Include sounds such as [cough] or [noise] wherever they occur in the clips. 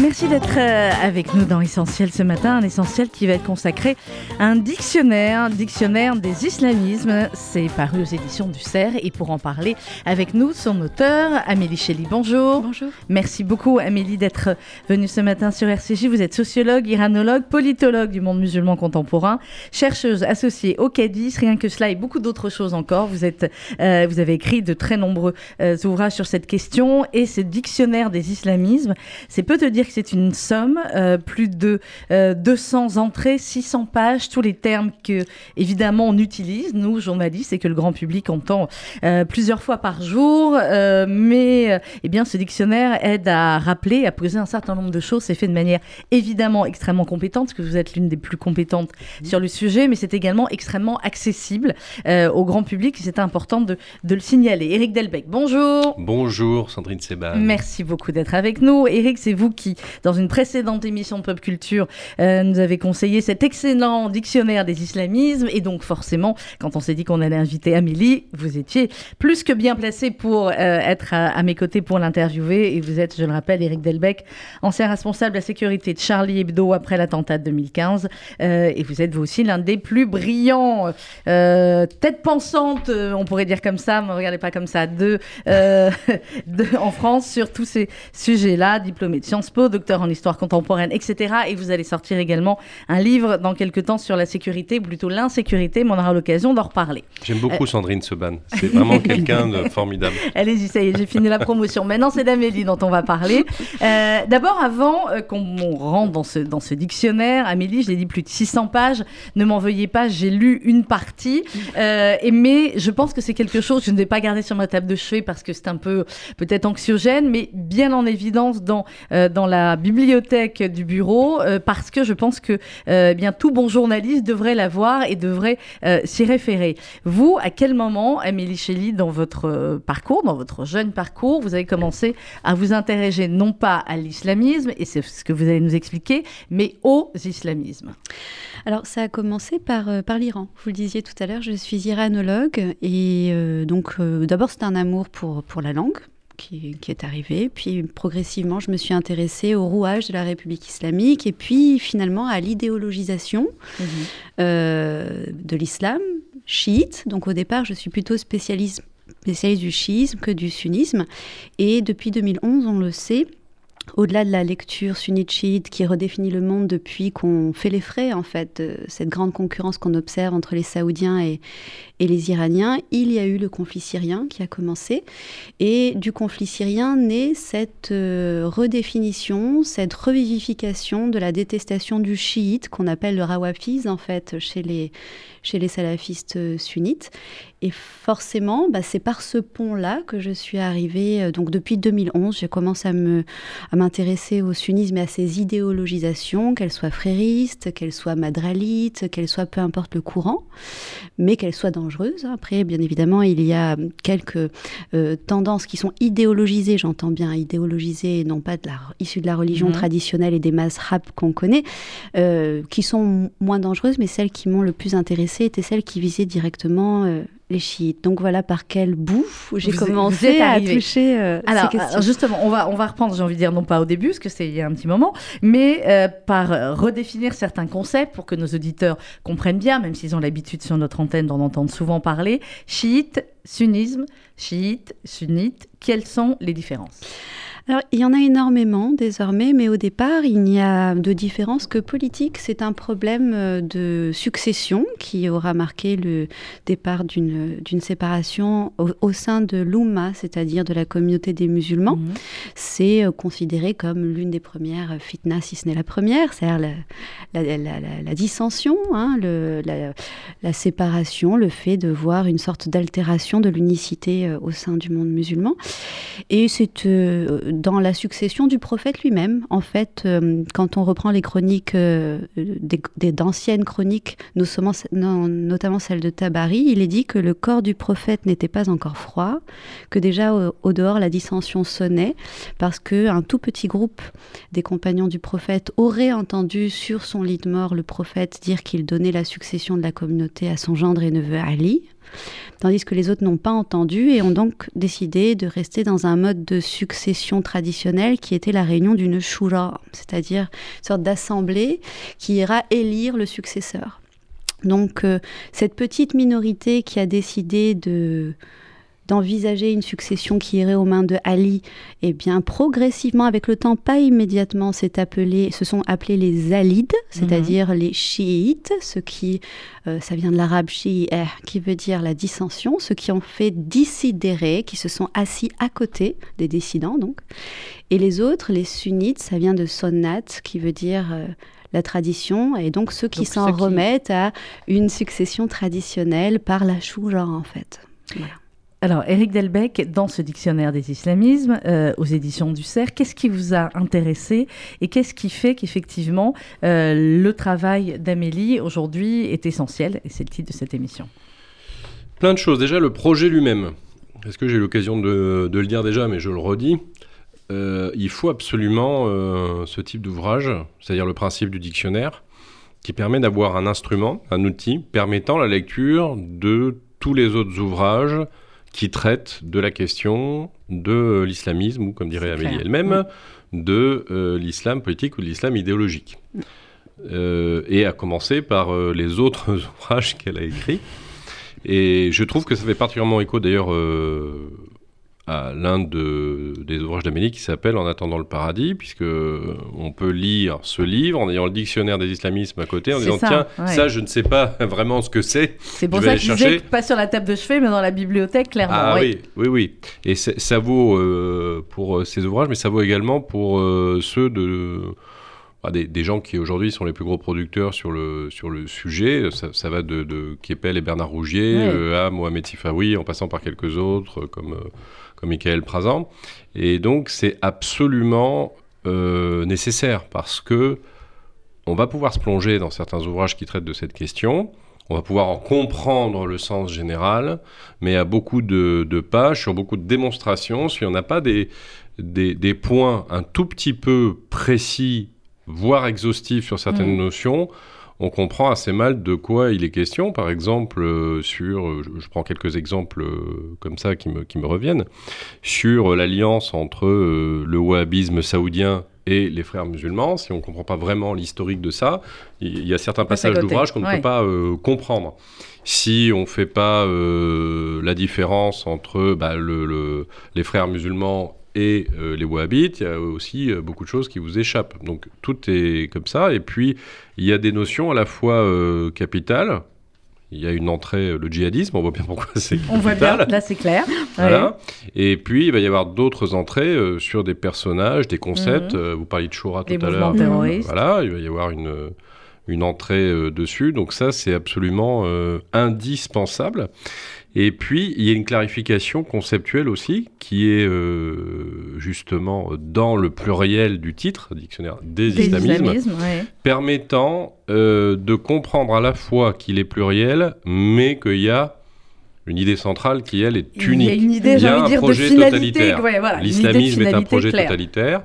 Merci d'être euh, avec nous dans Essentiel ce matin, un essentiel qui va être consacré à un dictionnaire, dictionnaire des islamismes. C'est paru aux éditions du CERF et pour en parler avec nous, son auteur, Amélie Chély. Bonjour. Bonjour. Merci beaucoup Amélie d'être venue ce matin sur RCJ. Vous êtes sociologue, iranologue, politologue du monde musulman contemporain, chercheuse associée au CADIS, rien que cela et beaucoup d'autres choses encore. Vous, êtes, euh, vous avez écrit de très nombreux euh, ouvrages sur cette question et ce dictionnaire des islamismes, c'est peu te dire c'est une somme, euh, plus de 200 euh, entrées, 600 pages, tous les termes que, évidemment, on utilise, nous, journalistes, et que le grand public entend euh, plusieurs fois par jour. mais, eh bien, ce dictionnaire aide à rappeler, à poser un certain nombre de choses. C'est fait de manière, évidemment, extrêmement compétente, parce que vous êtes l'une des plus compétentes mmh. sur le sujet, mais c'est également extrêmement accessible au grand public. C'est important de, de, le signaler. Éric Delbecq, bonjour. Bonjour, Sandrine Seban. Merci beaucoup d'être avec nous. Éric, c'est vous qui dans une précédente émission de Pop Culture, euh, nous avait conseillé cet excellent dictionnaire des islamismes. Et donc, forcément, quand on s'est dit qu'on allait inviter Amélie, vous étiez plus que bien placé pour euh, être à, mes côtés pour l'interviewer. Et vous êtes, je le rappelle, Eric Delbecq, ancien responsable de la sécurité de Charlie Hebdo après l'attentat de 2015. Euh, et vous êtes vous aussi l'un des plus brillants, tête pensante, on pourrait dire comme ça, ne regardez pas comme ça, de, [laughs] en France sur tous ces sujets-là, diplômé de Sciences Po, docteur en histoire contemporaine, etc. Et vous allez sortir également un livre dans quelques temps sur la sécurité, ou plutôt l'insécurité, mais on aura l'occasion d'en reparler. J'aime beaucoup euh, Sandrine Seban. C'est vraiment quelqu'un de [laughs] formidable. Allez-y, ça y est, j'ai fini la promotion. [laughs] Maintenant, c'est d'Amélie dont on va parler. Euh, d'abord, avant euh, qu'on rentre dans ce, dans ce dictionnaire, Amélie, je l'ai dit, plus de 600 pages. Ne m'en veuillez pas, j'ai lu une partie. et, mais je pense que c'est quelque chose que je ne vais pas garder sur ma table de chevet parce que c'est un peu peut-être anxiogène, mais bien en évidence dans, dans la bibliothèque du bureau euh, parce que je pense que euh, bien tout bon journaliste devrait la voir et devrait euh, s'y référer. Vous, à quel moment, Amélie Shelley, dans votre parcours, dans votre jeune parcours, vous avez commencé à vous intéresser non pas à l'islamisme, et c'est ce que vous allez nous expliquer, mais aux islamismes alors, ça a commencé par, par l'Iran. Vous le disiez tout à l'heure, je suis iranologue. Et donc, d'abord, c'est un amour pour, pour la langue, qui, est arrivé. Puis progressivement, je me suis intéressée au rouage de la République islamique et puis finalement à l'idéologisation mhm. euh, de l'islam chiite. Donc au départ, je suis plutôt spécialiste, spécialiste du chiisme que du sunnisme. Et depuis 2011, on le sait, au-delà de la lecture sunnite chiite qui redéfinit le monde depuis qu'on fait les frais en fait de cette grande concurrence qu'on observe entre les Saoudiens et, les Iraniens, il y a eu le conflit syrien qui a commencé. Et du conflit syrien naît cette euh, redéfinition, cette revivification de la détestation du chiite qu'on appelle le rawafiz en fait chez les, chez les salafistes euh, sunnites. Et forcément, bah, c'est par ce pont-là que je suis arrivée. Euh, donc depuis 2011, j'ai commencé à, me, à m'intéresser au sunnisme et à ses idéologisations, qu'elles soient fréristes, qu'elles soient madralites, qu'elles soient peu importe le courant, mais qu'elles soient dans après, bien évidemment, il y a quelques euh, tendances qui sont idéologisées, j'entends bien idéologisées, non pas de la, issues de la religion mhm. traditionnelle et des rap qu'on connaît, euh, qui sont moins dangereuses, mais celles qui m'ont le plus intéressée étaient celles qui visaient directement euh, les chiites. Donc voilà par quel bout j'ai commencé à toucher euh, alors, ces questions. justement, on va, on va reprendre, j'ai envie de dire, non pas au début, parce que c'est il y a un petit moment, mais euh, par redéfinir certains concepts pour que nos auditeurs comprennent bien, même s'ils ont l'habitude sur notre antenne d'en entendre souvent parler. Chiite, sunnisme, chiite, sunnite, quelles sont les différences? Alors, il y en a énormément désormais, mais au départ, il n'y a de différence que politique. C'est un problème euh, de succession qui aura marqué le départ d'une séparation au, sein de l'Oumma, c'est-à-dire de la communauté des musulmans. Mhm. C'est euh, considéré comme l'une des premières fitnas, si ce n'est la première, c'est-à-dire la, dissension, hein, le, la, séparation, le fait de voir une sorte d'altération de l'unicité euh, au sein du monde musulman. Et c'est dans la succession du prophète lui-même. En fait, euh, quand on reprend les chroniques, euh, d'anciennes chroniques, notamment celle de Tabari, il est dit que le corps du prophète n'était pas encore froid, que déjà au, dehors la dissension sonnait, parce qu'un tout petit groupe des compagnons du prophète aurait entendu sur son lit de mort le prophète dire qu'il donnait la succession de la communauté à son gendre et neveu Ali tandis que les autres n'ont pas entendu et ont donc décidé de rester dans un mode de succession traditionnel qui était la réunion d'une shura, c'est-à-dire une sorte d'assemblée qui ira élire le successeur. Donc euh, cette petite minorité qui a décidé de d'envisager une succession qui irait aux mains de Ali, eh bien progressivement, avec le temps, pas immédiatement, appelé, se sont appelés les Alides, c'est-à-dire mhm. les chiites, ce qui, euh, ça vient de l'arabe shi'i, qui veut dire la dissension, ceux qui ont fait dissidérer, qui se sont assis à côté des dissidents, donc. Et les autres, les sunnites, ça vient de sonnat, qui veut dire euh, la tradition, et donc ceux qui s'en remettent à une succession traditionnelle par la choura, en fait. Voilà. Alors, Eric Delbecq, dans ce dictionnaire des islamismes, euh, aux éditions du CERF, qu'est-ce qui vous a intéressé et qu'est-ce qui fait qu'effectivement euh, le travail d'Amélie aujourd'hui est essentiel Et c'est le titre de cette émission? Plein de choses. Déjà, le projet lui-même. Est-ce que j'ai l'occasion de, le dire déjà, mais je le redis? Euh, Il faut absolument ce type d'ouvrage, c'est-à-dire le principe du dictionnaire, qui permet d'avoir un instrument, un outil permettant la lecture de tous les autres ouvrages qui traite de la question de l'islamisme, ou comme dirait Amélie elle-même, de euh, l'islam politique ou de l'islam idéologique. Euh, et à commencer par euh, les autres [laughs] ouvrages qu'elle a écrits. Et je trouve que ça fait particulièrement écho d'ailleurs à l'un de, des ouvrages d'Amélie qui s'appelle En attendant le paradis, puisque on peut lire ce livre en ayant le dictionnaire des islamismes à côté, en disant tiens, ça je ne sais pas [laughs] vraiment ce que c'est. C'est pour ça que je disais pas sur la table de chevet, mais dans la bibliothèque, clairement. Ah oui, oui, oui. Et ça vaut euh, pour euh, ces ouvrages, mais ça vaut également pour euh, ceux de... Bah, des, gens qui aujourd'hui sont les plus gros producteurs sur le, sur le sujet. Ça, va de, de Kepel et Bernard Rougier à Mohamed Sifawi, en passant par quelques autres comme comme Michael Prazan. Et donc c'est absolument euh, nécessaire parce que on va pouvoir se plonger dans certains ouvrages qui traitent de cette question. On va pouvoir en comprendre le sens général, mais à beaucoup de, pages, sur beaucoup de démonstrations, si on n'a pas des, des, des, points un tout petit peu précis, voire exhaustifs sur certaines mmh. notions, on comprend assez mal de quoi il est question. Par exemple, euh, sur, euh, je, prends quelques exemples euh, comme ça qui me, qui me reviennent, sur l'alliance entre le wahhabisme saoudien et les frères musulmans. Si on ne comprend pas vraiment l'historique de ça, il y, a certains passages d'ouvrage qu'on ne peut pas comprendre. Si on ne fait pas la différence entre bah, le, les frères musulmans et euh, les wahhabites, il y a aussi euh, beaucoup de choses qui vous échappent. Donc tout est comme ça. Et puis, il y a des notions à la fois euh, capitales. Il y a une entrée, le djihadisme, on voit bien pourquoi c'est capital. On voit bien, là c'est clair. Voilà. Et puis, il va y avoir d'autres entrées sur des personnages, des concepts. Mhm. vous parliez de Shura tout à l'heure. Voilà, il va y avoir une une entrée dessus. Donc ça, c'est absolument indispensable. Et puis, il y a une clarification conceptuelle aussi, qui est euh, justement dans le pluriel du titre, dictionnaire des, islamismes, permettant euh, de comprendre à la fois qu'il est pluriel, mais qu'il y a une idée centrale qui, elle, est unique. Il y a une idée, j'ai envie de projet totalitaire. L'islamisme est un projet totalitaire.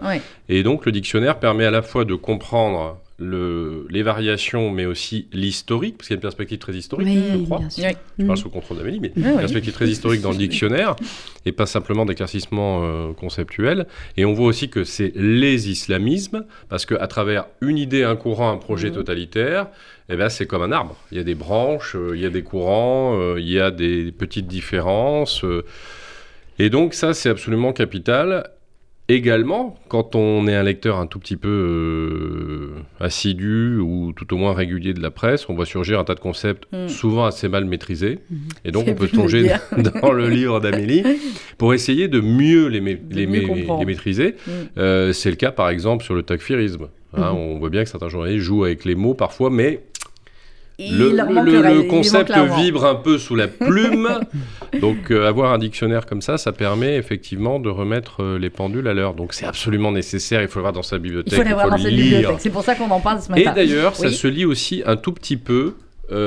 Et donc, le dictionnaire permet à la fois de comprendre les variations, mais aussi l'historique, parce qu'il y a une perspective très historique, je crois. Je parle sous contrôle d'Amélie, mais une perspective très historique dans le dictionnaire, [laughs] et pas simplement d'éclaircissement euh, conceptuel. Et on voit aussi que c'est les islamismes, parce qu'à travers une idée, un courant, un projet mhm. totalitaire, eh ben, c'est comme un arbre. Il y a des branches, euh, il y a des courants, euh, il y a des petites différences. et donc ça, c'est absolument capital. Également, quand on est un lecteur un tout petit peu euh, assidu ou tout au moins régulier de la presse, on voit surgir un tas de concepts mm. souvent assez mal maîtrisés. Mm-hmm. Et donc [laughs] on peut plonger [laughs] dans le livre d'Amélie [laughs] pour essayer de mieux les, les, maîtriser. Mm. Euh, c'est le cas par exemple sur le takfirisme. Hein. On voit bien que certains journalistes jouent avec les mots parfois, mais le, concept vibre un peu sous la [laughs] plume. Donc, euh, avoir un dictionnaire comme ça, ça permet effectivement de remettre euh, les pendules à l'heure. Donc, c'est absolument nécessaire. Il faut le voir dans sa bibliothèque. Il faut l'avoir dans sa bibliothèque. C'est pour ça qu'on en parle ce matin. Et d'ailleurs, ça se lit aussi un tout petit peu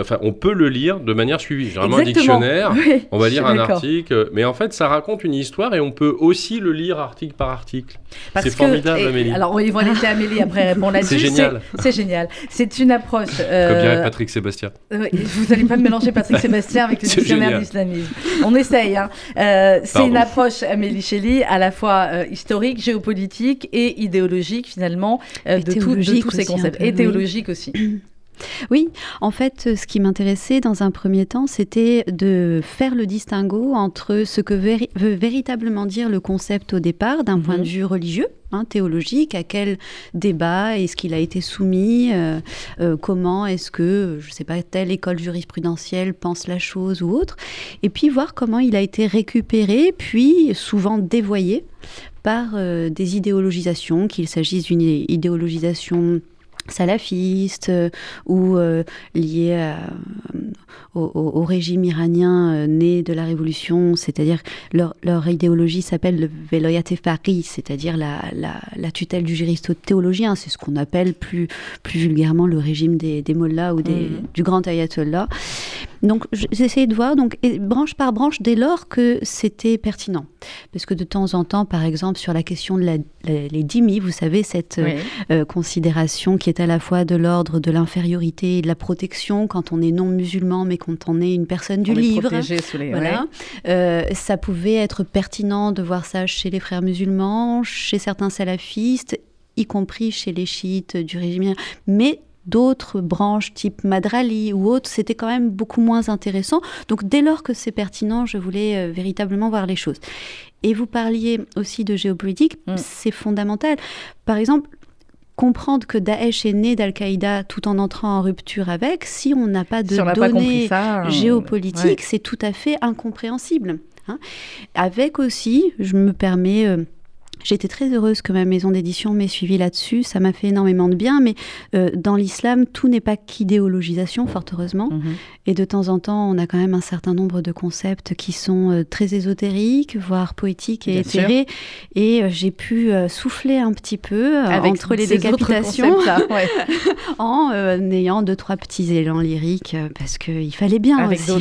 enfin, on peut le lire de manière suivie. Généralement, un dictionnaire, on va lire un article, mais en fait, ça raconte une histoire et on peut aussi le lire article par article. C'est formidable, Amélie. Alors, on va laisser Amélie après répondre là-dessus. C'est génial. C'est génial. C'est une approche. Euh... Comme dirait Patrick Sébastien. vous n'allez pas mélanger Patrick Sébastien avec le [laughs] dictionnaire d'islamisme. On essaye. Hein. Euh, c'est une approche, Amélie Shelley, à la fois euh, historique, géopolitique et idéologique, finalement, de, de, tous ces concepts. Et théologique aussi. Oui, en fait, ce qui m'intéressait dans un premier temps, c'était de faire le distinguo entre ce que veut véritablement dire le concept au départ, d'un point de mhm. vue religieux, hein, théologique, à quel débat est-ce qu'il a été soumis, euh, euh, comment est-ce que, je ne sais pas, telle école jurisprudentielle pense la chose ou autre, et puis voir comment il a été récupéré, puis souvent dévoyé par euh, des idéologisations, qu'il s'agisse d'une idéologisation salafistes euh, ou euh, liés à, au, régime iranien euh, né de la révolution, c'est-à-dire leur, leur, idéologie s'appelle le Veloyat Paris, c'est-à-dire la, la, la, tutelle du juriste théologien, c'est ce qu'on appelle plus, plus vulgairement le régime des, des mollahs ou des, mmh. du grand ayatollah. Donc j'essayais de voir, donc, branche par branche, dès lors que c'était pertinent. Parce que de temps en temps, par exemple, sur la question de la, les vous savez, cette euh, considération qui est à la fois de l'ordre de l'infériorité et de la protection quand on est non musulman, mais quand on est une personne du livre. voilà. Euh, ça pouvait être pertinent de voir ça chez les frères musulmans, chez certains salafistes y compris chez les chiites du régime, mais d'autres branches type Madrali ou autres, c'était quand même beaucoup moins intéressant. Donc dès lors que c'est pertinent, je voulais euh, véritablement voir les choses. Et vous parliez aussi de géopolitique, mm. c'est fondamental. Par exemple, comprendre que Daesh est né d'Al-Qaïda tout en entrant en rupture avec, si on n'a pas de données euh, géopolitiques, c'est tout à fait incompréhensible. Hein. Avec aussi, je me permets... Euh, J'étais très heureuse que ma maison d'édition m'ait suivi là-dessus. Ça m'a fait énormément de bien. Mais euh, dans l'islam, tout n'est pas qu'idéologisation, fort heureusement. Mhm. Et de temps en temps, on a quand même un certain nombre de concepts qui sont euh, très ésotériques, voire poétiques et éthérés. Et euh, j'ai pu souffler un petit peu entre les décapitations [laughs] en ayant deux, trois petits élans lyriques parce qu'il fallait bien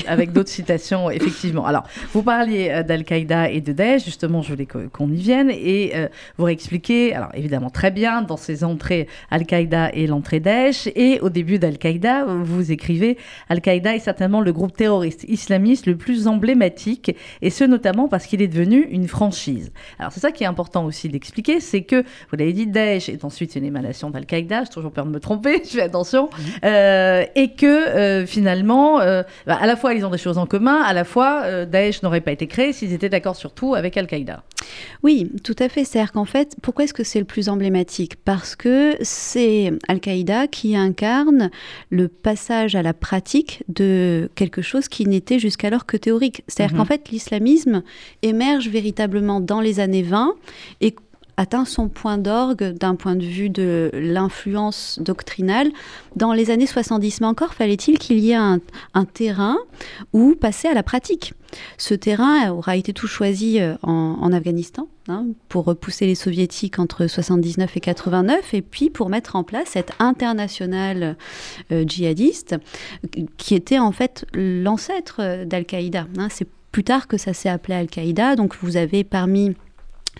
avec d'autres [laughs] citations, effectivement. Alors, vous parliez d'Al-Qaïda et de Daesh. Justement, je voulais qu'on y vienne. Et euh, vous réexpliquer, alors évidemment très bien, dans ses entrées Al-Qaïda et l'entrée Daesh. Et au début d'Al-Qaïda, vous écrivez Al-Qaïda est certainement le groupe terroriste islamiste le plus emblématique, et ce notamment parce qu'il est devenu une franchise. Alors c'est ça qui est important aussi d'expliquer, c'est que, vous l'avez dit, Daesh est ensuite une émanation d'Al-Qaïda, j'ai toujours peur de me tromper, [laughs] je fais attention, euh, et que euh, finalement, bah, à la fois ils ont des choses en commun, à la fois Daesh n'aurait pas été créé s'ils étaient d'accord sur tout avec Al-Qaïda. Oui, tout à fait. C'est-à-dire qu'en fait, pourquoi est-ce que c'est le plus emblématique? Parce que c'est Al-Qaïda qui incarne le passage à la pratique de quelque chose qui n'était jusqu'alors que théorique. C'est-à-dire mhm. qu'en fait, l'islamisme émerge véritablement dans les années 20 et atteint son point d'orgue d'un point de vue de l'influence doctrinale dans les années 70. Mais encore fallait-il qu'il y ait un, terrain où passer à la pratique. Ce terrain aura été tout choisi euh, en, Afghanistan hein, pour repousser les soviétiques entre 79 et 89 et puis pour mettre en place cette internationale euh, djihadiste qui était en fait l'ancêtre d'Al-Qaïda. Hein. C'est plus tard que ça s'est appelé Al-Qaïda. Donc vous avez parmi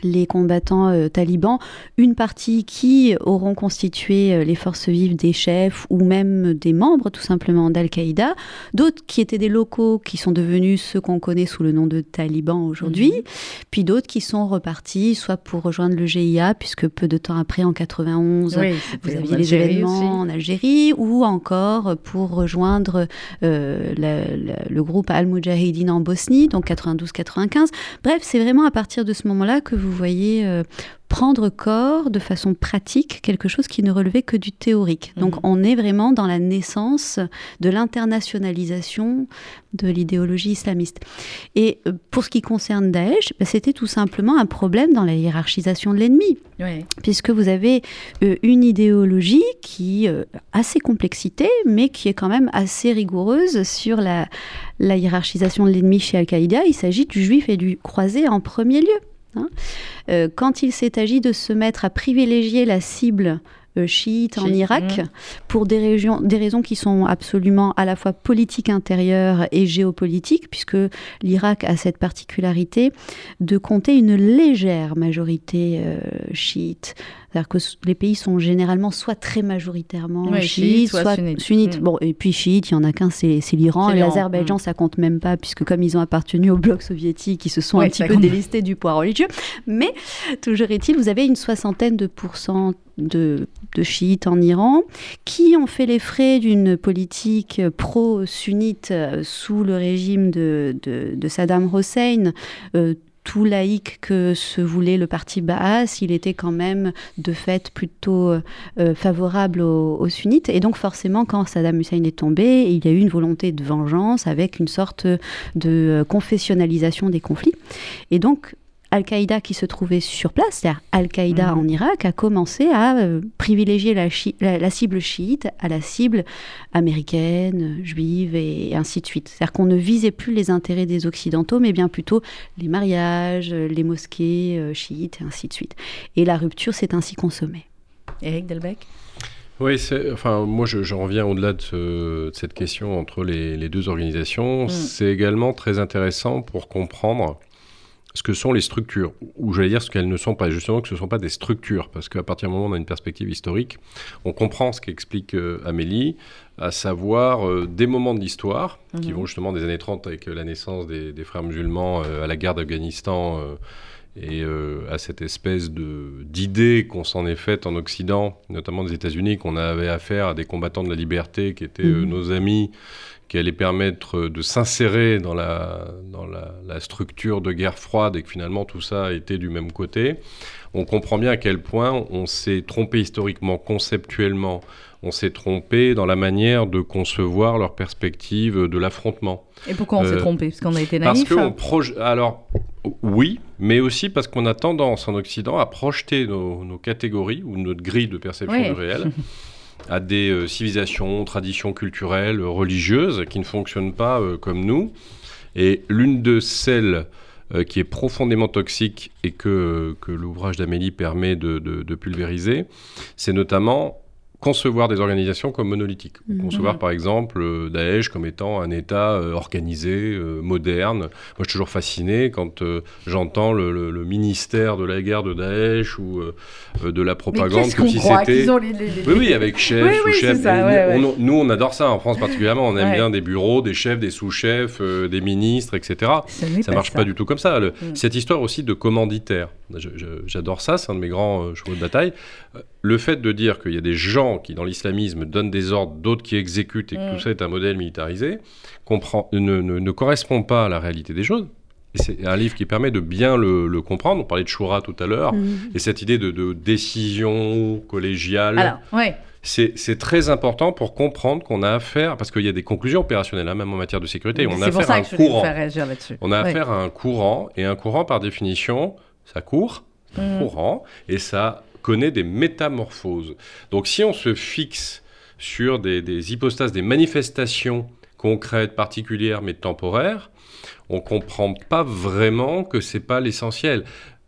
les combattants euh, talibans, une partie qui auront constitué euh, les forces vives des chefs ou même des membres tout simplement d'Al-Qaïda, d'autres qui étaient des locaux qui sont devenus ceux qu'on connaît sous le nom de talibans aujourd'hui, mhm. puis d'autres qui sont repartis soit pour rejoindre le GIA, puisque peu de temps après, en 91, vous aviez les événements en Algérie, ou encore pour rejoindre euh, le groupe Al-Mujahideen en Bosnie, donc 92-95. Bref, c'est vraiment à partir de ce moment-là que vous voyez, euh, prendre corps de façon pratique quelque chose qui ne relevait que du théorique. Donc Mhm. on est vraiment dans la naissance de l'internationalisation de l'idéologie islamiste. Et euh, pour ce qui concerne Daesh, bah, c'était tout simplement un problème dans la hiérarchisation de l'ennemi puisque vous avez euh, une idéologie qui a ses complexités, mais qui est quand même assez rigoureuse sur la, la hiérarchisation de l'ennemi chez Al-Qaïda. Il s'agit du juif et du croisé en premier lieu. Hein. Euh, quand il s'est agi de se mettre à privilégier la cible euh, chiite en Irak, pour des, régions, des raisons qui sont absolument à la fois politiques intérieures et géopolitiques, puisque l'Irak a cette particularité de compter une légère majorité euh, chiite. C'est-à-dire que les pays sont généralement soit très majoritairement Ouais, chiites, soit, soit sunnites. sunnites. Mm. Bon, et puis chiites, il y en a qu'un, c'est l'Iran. L'Azerbaïdjan, mm. ça compte même pas, puisque comme ils ont appartenu au bloc soviétique, ils se sont Ouais, un petit peu compte. délestés du poids religieux. Mais toujours est-il, vous avez une soixantaine de pourcents de, de chiites en Iran qui ont fait les frais d'une politique pro-sunnite euh, sous le régime de, de- de Saddam Hussein. euh, tout laïque que se voulait le parti Baas, il était quand même de fait plutôt euh, favorable aux, aux sunnites. Et donc forcément, quand Saddam Hussein est tombé, il y a eu une volonté de vengeance avec une sorte de euh, confessionnalisation des conflits. Et donc, Al-Qaïda qui se trouvait sur place, c'est-à-dire Al-Qaïda Mhm. en Irak, a commencé à euh, privilégier la, chi- la- la cible chiite à la cible américaine, juive et, et ainsi de suite. C'est-à-dire qu'on ne visait plus les intérêts des Occidentaux, mais bien plutôt les mariages, les mosquées euh, chiites et ainsi de suite. Et la rupture s'est ainsi consommée. Eric Delbecq? Oui, c'est- enfin, moi je- j'en reviens au-delà de, ce- de cette question entre les, les deux organisations. Mm. C'est également très intéressant pour comprendre ce que sont les structures, ou j'allais dire ce qu'elles ne sont pas, justement que ce ne sont pas des structures, parce qu'à partir du moment où on a une perspective historique, on comprend ce qu'explique euh, Amélie, à savoir euh, des moments de l'histoire, qui Mhm. vont justement des années 30 avec euh, la naissance des, des frères musulmans à la guerre d'Afghanistan et euh, à cette espèce de d'idée qu'on s'en est faite en Occident, notamment des États-Unis, qu'on avait affaire à des combattants de la liberté qui étaient euh, Mhm. nos amis, qui allaient permettre de s'insérer dans, la, dans la, la structure de guerre froide et que finalement tout ça était du même côté. On comprend bien à quel point on s'est trompé historiquement, conceptuellement, on s'est trompé dans la manière de concevoir leur perspective de l'affrontement. Et pourquoi on s'est Euh, trompé? Parce qu'on a été Parce naïf que hein on proje- alors oui, mais aussi parce qu'on a tendance en Occident à projeter nos, nos catégories ou notre grille de perception du réel [laughs] à des euh, civilisations, traditions culturelles, euh, religieuses qui ne fonctionnent pas euh, comme nous. Et l'une de celles qui est profondément toxique et que, l'ouvrage d'Amélie permet de pulvériser, c'est notamment concevoir des organisations comme monolithiques. Mhm. Concevoir par exemple euh, Daesh comme étant un État euh, organisé, euh, moderne. Moi je suis toujours fasciné quand j'entends le, le- le ministère de la guerre de Daesh ou de la propagande comme si c'était... Oui, oui, avec chef, Oui, sous-chef. ça, ouais, nous, on- adore ça en France particulièrement. On aime Ouais. bien des bureaux, des chefs, des sous-chefs, euh, des ministres, etc. N'est Ça marche pas du tout comme ça. Le- Mm. Cette histoire aussi de commanditaire, j'adore ça, c'est un de mes grands euh, chevaux de bataille. Euh, Le fait de dire qu'il y a des gens qui, dans l'islamisme, donnent des ordres, d'autres qui exécutent et que Mm. tout ça est un modèle militarisé, comprend, ne, ne- ne correspond pas à la réalité des choses. Et c'est un livre qui permet de bien le, le comprendre. On parlait de Shura tout à l'heure. Mhm. Et cette idée de, de décision collégiale, Alors, ouais. c'est très important pour comprendre qu'on a affaire, parce qu'il y a des conclusions opérationnelles, hein, même en matière de sécurité, on a affaire ça à un courant. On a Ouais. affaire à un courant, et un courant, par définition, ça court, Mhm. courant, et ça connaît des métamorphoses. Donc si on se fixe sur des, hypostases, des manifestations concrètes, particulières, mais temporaires, on comprend pas vraiment que c'est pas l'essentiel.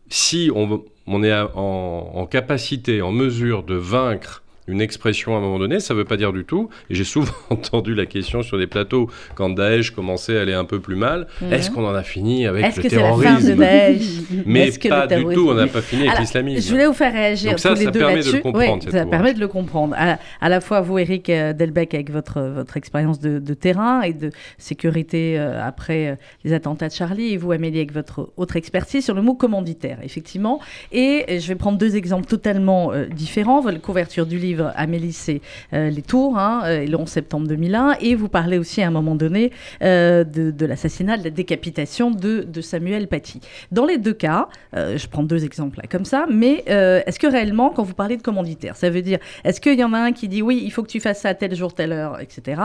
Si on, est en capacité, en mesure de vaincre une expression à un moment donné, ça ne veut pas dire du tout, et j'ai souvent [laughs] entendu la question sur des plateaux, quand Daesh commençait à aller un peu plus mal, Mhm. est-ce qu'on en a fini avec le que c'est la terrorisme fin de Daesh? [laughs] Mais pas du terrorisme- tout, on n'a pas fini avec l'islamisme. Je voulais vous faire réagir Donc ça, tous les ça deux permet de le comprendre, Oui, ça permet de le comprendre. À, à la fois vous, Eric euh, Delbecq, avec votre, votre expérience de, de terrain et de sécurité euh, après euh, les attentats de Charlie, et vous, Amélie, avec votre autre expertise sur le mot commanditaire, effectivement. Et je vais prendre deux exemples totalement euh, différents. La couverture du livre livre, c'est les tours, hein, le 11 septembre 2001, et vous parlez aussi à un moment donné de, de l'assassinat, de la décapitation de, Samuel Paty. Dans les deux cas, je prends deux exemples comme ça, mais est-ce que réellement, quand vous parlez de commanditaire, ça veut dire, est-ce qu'il y en a un qui dit oui, il faut que tu fasses ça tel jour, telle heure, etc.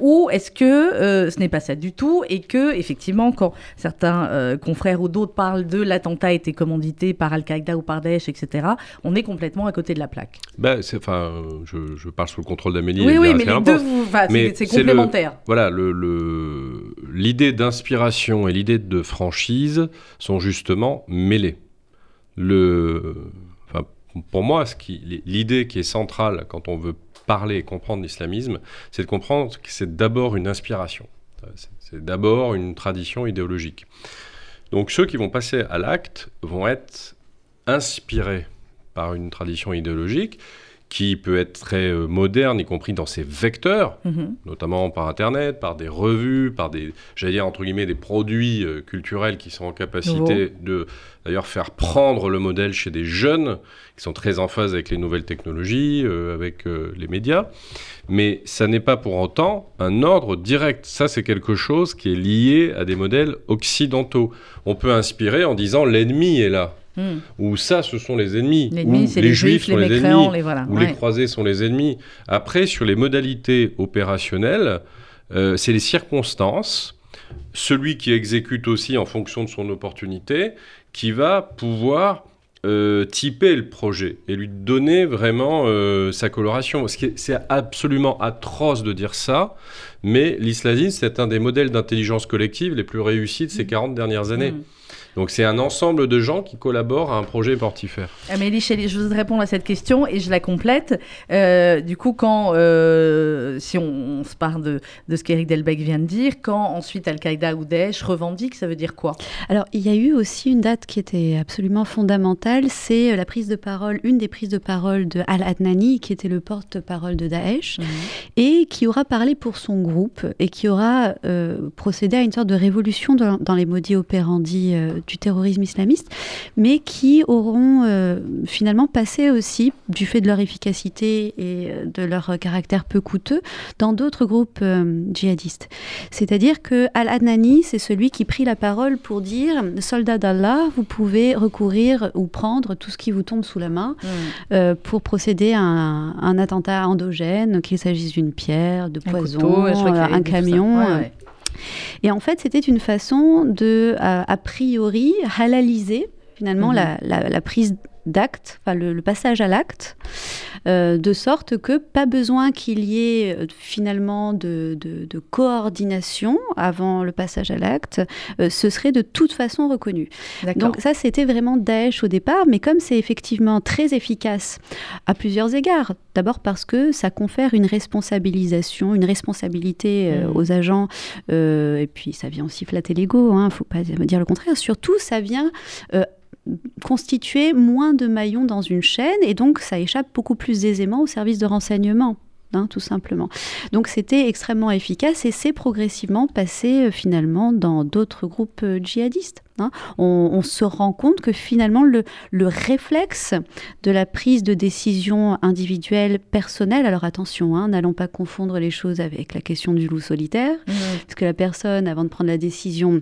ou est-ce que ce n'est pas ça du tout et que, effectivement, quand certains confrères ou d'autres parlent de l'attentat a été commandité par Al-Qaïda ou par Daesh, etc., on est complètement à côté de la plaque? Ben, enfin, je, je, parle sous le contrôle d'Amélie. Oui, oui, mais les deux, c'est complémentaire. voilà, l'idée le, d'inspiration et l'idée de franchise sont justement mêlées. Le, enfin, pour moi, l'idée qui est centrale quand on veut parler et comprendre l'islamisme, c'est de comprendre que c'est d'abord une inspiration. C'est d'abord une tradition idéologique. Donc ceux qui vont passer à l'acte vont être inspirés par une tradition idéologique qui peut être très euh, moderne, y compris dans ses vecteurs, mhm. notamment par Internet, par des revues, par des, j'allais dire entre guillemets, des produits euh, culturels qui sont en capacité de, d'ailleurs, faire prendre le modèle chez des jeunes qui sont très en phase avec les nouvelles technologies, euh, avec les médias. Mais ça n'est pas pour autant un ordre direct. Ça, c'est quelque chose qui est lié à des modèles occidentaux. On peut inspirer en disant l'ennemi est là. Hmm. Ou ça, ce sont les ennemis. ou les, juifs, sont les, ennemis. ou les croisés sont les ennemis. Après, sur les modalités opérationnelles, euh, c'est les circonstances. Celui qui exécute aussi en fonction de son opportunité, qui va pouvoir euh, typer le projet et lui donner vraiment euh, sa coloration. C'est absolument atroce de dire ça, mais l'islamisme, c'est un des modèles d'intelligence collective les plus réussis de ces 40 hmm. dernières années. Hmm. Donc c'est un ensemble de gens qui collaborent à un projet portifère. Amélie je vous répondre à cette question et je la complète. Euh, du coup, quand, euh, si on, se parle de, de ce qu'Éric Delbecq vient de dire, quand ensuite Al-Qaïda ou Daesh revendique, ça veut dire quoi? Alors, il y a eu aussi une date qui était absolument fondamentale, c'est euh, la prise de parole, une des prises de parole de Al-Adnani, qui était le porte-parole de Daesh, mhm. et qui aura parlé pour son groupe et qui aura procédé à une sorte de révolution dans, dans les maudits opérandis du terrorisme islamiste, mais qui auront euh, finalement passé aussi, du fait de leur efficacité et euh, de leur caractère peu coûteux, dans d'autres groupes euh, djihadistes. C'est-à-dire que Al-Adnani, c'est celui qui prit la parole pour dire Soldats d'Allah, vous pouvez recourir ou prendre tout ce qui vous tombe sous la main mm. pour procéder à un, attentat endogène, qu'il s'agisse d'une pierre, de poison, un, camion. Et en fait, c'était une façon de, a, priori, halaliser finalement mhm. la, prise d'acte, enfin le, passage à l'acte, euh, de sorte que pas besoin qu'il y ait euh, finalement de, coordination avant le passage à l'acte, euh, ce serait de toute façon reconnu. Donc ça, c'était vraiment Daesh au départ, mais comme c'est effectivement très efficace à plusieurs égards, d'abord parce que ça confère une responsabilisation, une responsabilité mmh. aux agents, et puis ça vient aussi flatter l'ego, il hein, ne faut pas dire le contraire, surtout ça vient constituer moins de maillons dans une chaîne et donc ça échappe beaucoup plus aisément au service de renseignement. Hein, tout simplement. Donc c'était extrêmement efficace et c'est progressivement passé euh, finalement dans d'autres groupes euh, djihadistes. Hein. On, se rend compte que finalement le, réflexe de la prise de décision individuelle, personnelle, alors attention, hein, n'allons pas confondre les choses avec la question du loup solitaire, mmh. parce que la personne, avant de prendre la décision,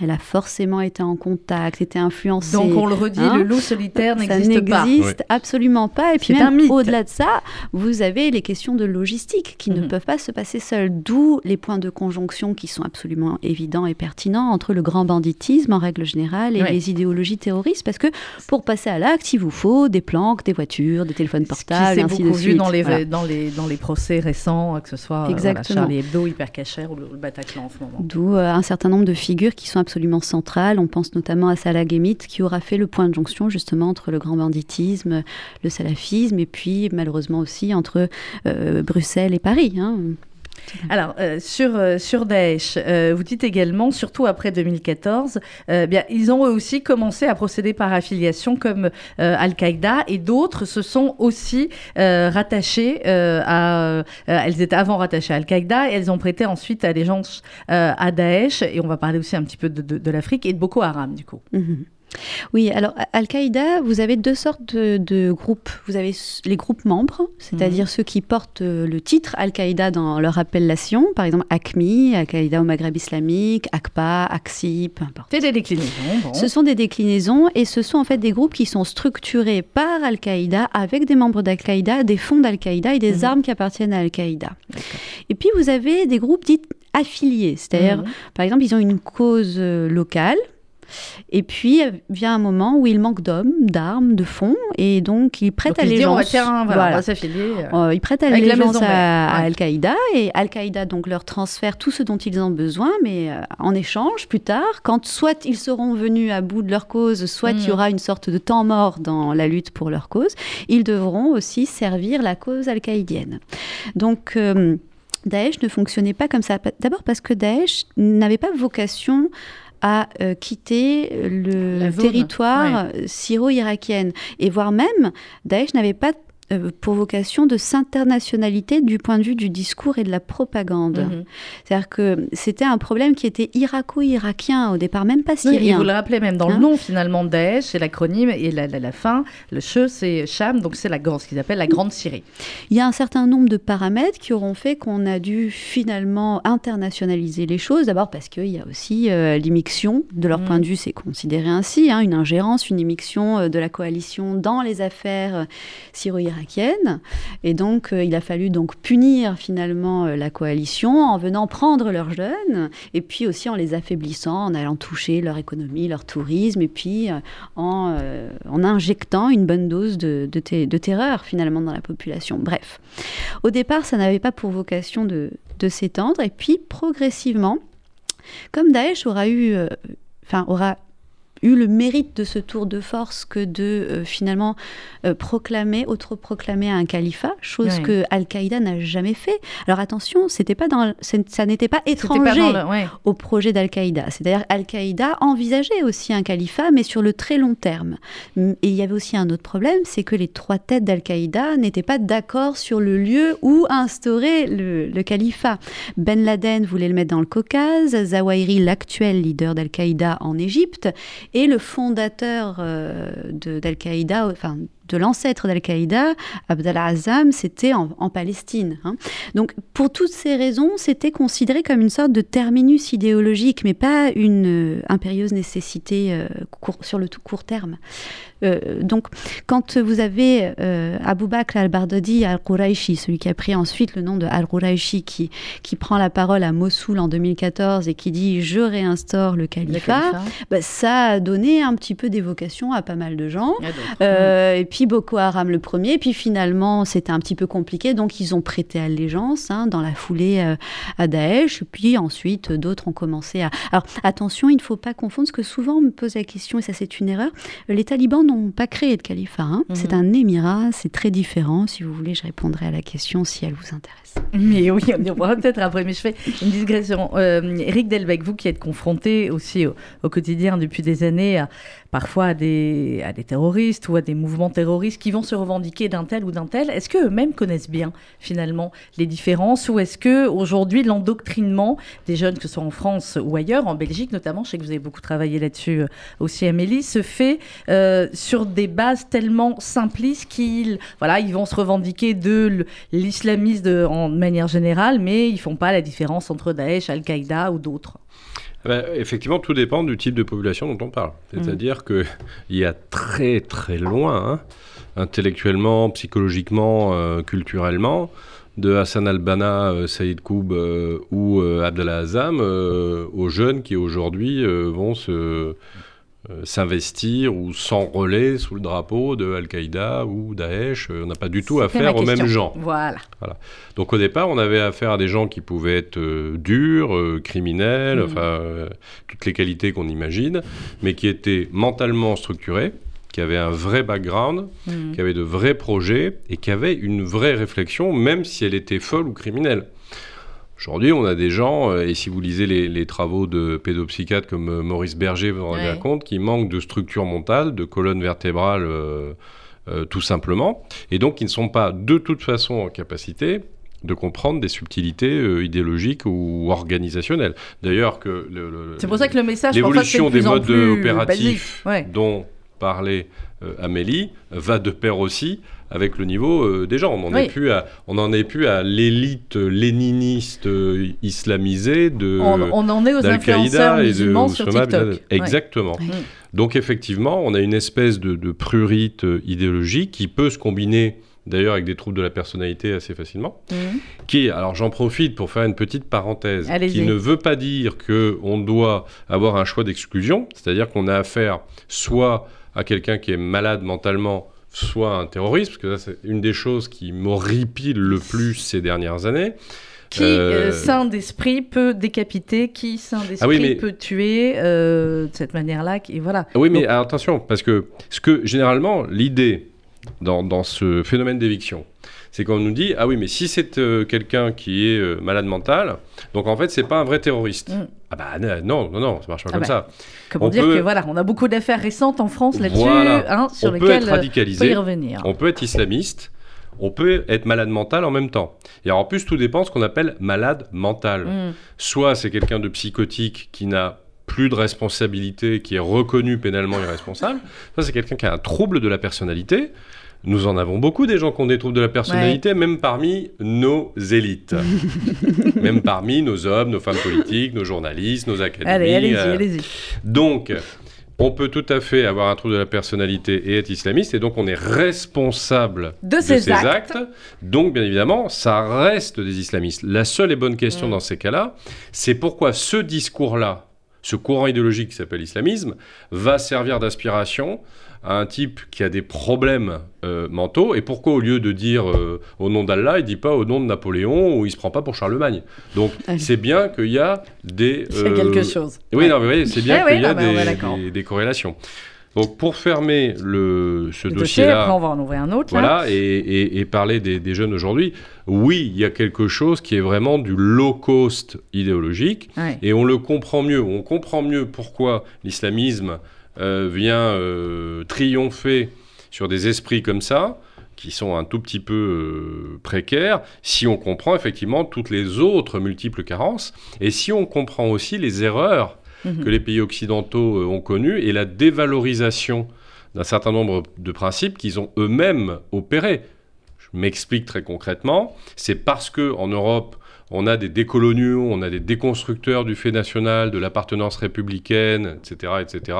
elle a forcément été en contact, été influencée. Donc on le redit, le hein loup solitaire n'existe pas. Ça n'existe absolument pas. Et puis même au-delà de ça, vous avez les questions de logistique qui ne mhm. peuvent pas se passer seules. D'où les points de conjonction qui sont absolument évidents et pertinents entre le grand banditisme en règle générale et les idéologies terroristes. Parce que pour passer à l'acte, il vous faut des planques, des voitures, des téléphones portables, et ainsi de suite. vu dans les, dans, les, dans les procès récents, que ce soit euh, Charlie Hebdo, Hypercacher ou le, Bataclan en ce moment. D'où euh, un certain nombre de figures qui sont absolument centrale. On pense notamment à Salah qui aura fait le point de jonction justement entre le grand banditisme, le salafisme et puis malheureusement aussi entre euh, Bruxelles et Paris. Hein. Alors, euh, sur, euh, sur Daesh, euh, vous dites également, surtout après 2014, bien, ils ont aussi commencé à procéder par affiliation comme Al-Qaïda et d'autres se sont aussi rattachés à. elles étaient avant rattachées à Al-Qaïda et elles ont prêté ensuite allégeance à Daesh. Et on va parler aussi un petit peu de, l'Afrique et de Boko Haram, du coup. Mhm. Oui, alors Al-Qaïda, vous avez deux sortes de, groupes. Vous avez les groupes membres, c'est-à-dire mhm. ceux qui portent euh, le titre Al-Qaïda dans leur appellation, par exemple ACMI, Al-Qaïda au Maghreb islamique, ACPA, AXI, peu importe. C'est des déclinaisons. Ce sont des déclinaisons et ce sont en fait des groupes qui sont structurés par Al-Qaïda avec des membres d'Al-Qaïda, des fonds d'Al-Qaïda et des mhm. armes qui appartiennent à Al-Qaïda. Et puis vous avez des groupes dits affiliés, c'est-à-dire, mhm. par exemple, ils ont une cause euh, locale et puis vient un moment où il manque d'hommes, d'armes, de fonds, et donc il prête allégeance. On va, s'affilier. Euh, il prête allégeance à, Al-Qaïda, et Al-Qaïda donc leur transfère tout ce dont ils ont besoin, mais euh, en échange, plus tard, quand soit ils seront venus à bout de leur cause, soit il y mm. aura une sorte de temps mort dans la lutte pour leur cause, ils devront aussi servir la cause al-qaïdienne. Donc euh, Daesh ne fonctionnait pas comme ça. D'abord parce que Daesh n'avait pas vocation à euh, quitter le territoire syro-irakien. Et voire même, Daesh n'avait pas euh, pour vocation de s'internationalité du point de vue du discours et de la propagande. Mhm. C'est-à-dire que c'était un problème qui était irako-irakien au départ, même pas syrien. et vous le rappelez même dans le hein nom finalement de Daesh, c'est l'acronyme et la, la, fin, le che c'est Cham, donc c'est la ce qu'ils appellent la Grande Syrie. Il y a un certain nombre de paramètres qui auront fait qu'on a dû finalement internationaliser les choses. D'abord parce qu'il y a aussi euh, l'immixtion, de leur mhm. point de vue c'est considéré ainsi, hein, une ingérence, une immixtion euh, de la coalition dans les affaires syro-irakiennes et donc, euh, il a fallu donc punir finalement euh, la coalition en venant prendre leurs jeunes et puis aussi en les affaiblissant, en allant toucher leur économie, leur tourisme et puis euh, en, injectant une bonne dose de, terreur finalement dans la population. Bref, au départ, ça n'avait pas pour vocation de, de s'étendre et puis progressivement, comme Daesh aura eu, enfin aura eu le mérite de ce tour de force que de euh, finalement euh, proclamer, autoproclamer un califat, chose que Al-Qaïda n'a jamais fait. Alors attention, c'était pas dans, ça n'était pas étranger au projet d'Al-Qaïda. C'est-à-dire Al-Qaïda envisageait aussi un califat, mais sur le très long terme. Et il y avait aussi un autre problème, c'est que les trois têtes d'Al-Qaïda n'étaient pas d'accord sur le lieu où instaurer le, le, califat. Ben Laden voulait le mettre dans le Caucase, Zawahiri, l'actuel leader d'Al-Qaïda en Égypte, et le fondateur euh, d'Al-Qaïda, enfin de l'ancêtre d'Al-Qaïda, Abdallah Azam, c'était en, Palestine. Hein. Donc, pour toutes ces raisons, c'était considéré comme une sorte de terminus idéologique, mais pas une euh, impérieuse nécessité euh, sur le tout court terme. Euh, donc, quand vous avez Abu Bakr al-Bardadi al-Quraishi, celui qui a pris ensuite le nom de al-Quraishi, qui, qui prend la parole à Mossoul en 2014 et qui dit Je réinstaure le califat, bah, ça a donné un petit peu d'évocation à pas mal de gens. Ah, et puis, Boko Haram le premier, puis finalement c'était un petit peu compliqué, donc ils ont prêté allégeance hein, dans la foulée euh, à Daesh, puis ensuite d'autres ont commencé à... Alors attention, il ne faut pas confondre, ce que souvent on me pose la question, et ça c'est une erreur, les talibans n'ont pas créé de califat, hein. mhm. c'est un émirat, c'est très différent, si vous voulez je répondrai à la question si elle vous intéresse. Mais oui, on y reviendra peut-être après, mais je fais une digression. Euh, Eric Delbecq, vous qui êtes confronté aussi au, quotidien depuis des années, parfois à des, à des terroristes ou à des mouvements terroristes, qui vont se revendiquer d'un tel ou d'un tel, est-ce qu'eux-mêmes connaissent bien finalement les différences ou est-ce que aujourd'hui l'endoctrinement des jeunes, que ce soit en France ou ailleurs, en Belgique notamment, je sais que vous avez beaucoup travaillé là-dessus euh, aussi Amélie, se fait euh, sur des bases tellement simplistes qu'ils voilà, ils vont se revendiquer de l'islamisme en manière générale, mais ils font pas la différence entre Daesh, Al-Qaïda ou d'autres? Bah, effectivement, tout dépend du type de population dont on parle. Mm. C'est-à-dire qu'il y a très très loin, hein, intellectuellement, psychologiquement, euh, culturellement, de Hassan al-Banna, euh, Saïd Koub euh, ou Abdallah Azam aux jeunes qui aujourd'hui vont se s'investir ou s'enrôler sous le drapeau de Al-Qaïda ou Daesh. Euh, on n'a pas du tout affaire aux mêmes gens. Voilà. voilà. Donc au départ, on avait affaire à des gens qui pouvaient être euh, durs, criminels, mm. enfin toutes les qualités qu'on imagine, mais qui étaient mentalement structurés qui avaient un vrai background, mm. qui avaient de vrais projets et qui avaient une vraie réflexion, même si elle était folle ou criminelle. Aujourd'hui, on a des gens, euh, et si vous lisez les, travaux de pédopsychiatres comme euh, Maurice Berger, vous vous rendez compte, qui manquent de structure mentale, de colonne vertébrale, euh, tout simplement, et donc qui ne sont pas de toute façon en capacité de comprendre des subtilités euh, idéologiques ou organisationnelles. D'ailleurs, que C'est pour ça que le message, l'évolution de des modes opératifs. Ouais. dont parlait Amélie va de pair aussi avec le niveau euh, des gens. On n'en Oui. est plus à, on en est plus à l'élite léniniste euh, islamisée de On, on en est aux influenceurs et de musulmans sur Oussama bin TikTok. Exactement. Donc effectivement, on a une espèce de, de prurite euh, idéologique qui peut se combiner d'ailleurs avec des troubles de la personnalité assez facilement Mhm. qui, alors j'en profite pour faire une petite parenthèse, qui ne veut pas dire qu'on doit avoir un choix d'exclusion, c'est-à-dire qu'on a affaire soit à quelqu'un qui est malade mentalement, soit un terroriste, parce que ça c'est une des choses qui m'horripile le plus ces dernières années. Qui, Euh, euh, sain d'esprit, peut décapiter, qui, sain d'esprit, Ah oui, mais- peut tuer euh, de cette manière-là. Et voilà. Ah Oui, mais Donc- attention, parce que ce que généralement, l'idée dans, dans ce phénomène d'éviction, c'est qu'on nous dit ah oui, mais si c'est euh, quelqu'un qui est euh, malade mental, donc en fait, c'est pas un vrai terroriste. Mm. Ah bah non, non, non, ça marche pas Ah comme bah, ça. Comment on dire peut- que voilà, on a beaucoup d'affaires récentes en France là-dessus, Voilà. hein, sur on peut lesquelles être euh, on peut y radicalisé, revenir. on peut être islamiste, on peut être malade mental en même temps. Et alors, en plus, tout dépend de ce qu'on appelle malade mental. Mm. Soit c'est quelqu'un de psychotique qui n'a plus de responsabilité, qui est reconnu pénalement irresponsable. Soit c'est quelqu'un qui a un trouble de la personnalité. Nous en avons beaucoup des gens qui ont des troubles de la personnalité, même parmi nos élites. [laughs] même parmi nos hommes, nos femmes politiques, nos journalistes, nos académies. Allez, allez-y, euh, allez-y. donc, on peut tout à fait avoir un trouble de la personnalité et être islamiste, et donc on est responsable De ces actes. Donc, bien évidemment, ça reste des islamistes. La seule et bonne question dans ces cas-là, c'est pourquoi ce discours-là, ce courant idéologique qui s'appelle islamisme, va servir d'inspiration à un type qui a des problèmes euh, mentaux, et pourquoi au lieu de dire euh, au nom d'Allah, il dit pas au nom de Napoléon, ou il se prend pas pour Charlemagne. Donc, Ah c'est bien qu'il y a des... Il y a euh, quelque chose. oui, Ouais. non, mais c'est bien Eh qu'il oui, y a non, est d'accord. des, des- corrélations. Donc, pour fermer le, ce Le dossier, dossier-là, on va en ouvrir un autre. là. voilà, et, et- et parler des, des jeunes aujourd'hui, oui, il y a quelque chose qui est vraiment du low cost idéologique, Ouais. et on le comprend mieux. On comprend mieux pourquoi l'islamisme euh, vient euh, triompher sur des esprits comme ça, qui sont un tout petit peu euh, précaires, si on comprend effectivement toutes les autres multiples carences, et si on comprend aussi les erreurs Mhm. que les pays occidentaux euh, ont connues et la dévalorisation d'un certain nombre de principes qu'ils ont eux-mêmes opérés. Je m'explique très concrètement. C'est parce que en Europe, on a des décoloniaux, on a des déconstructeurs du fait national, de l'appartenance républicaine, etc., etc.,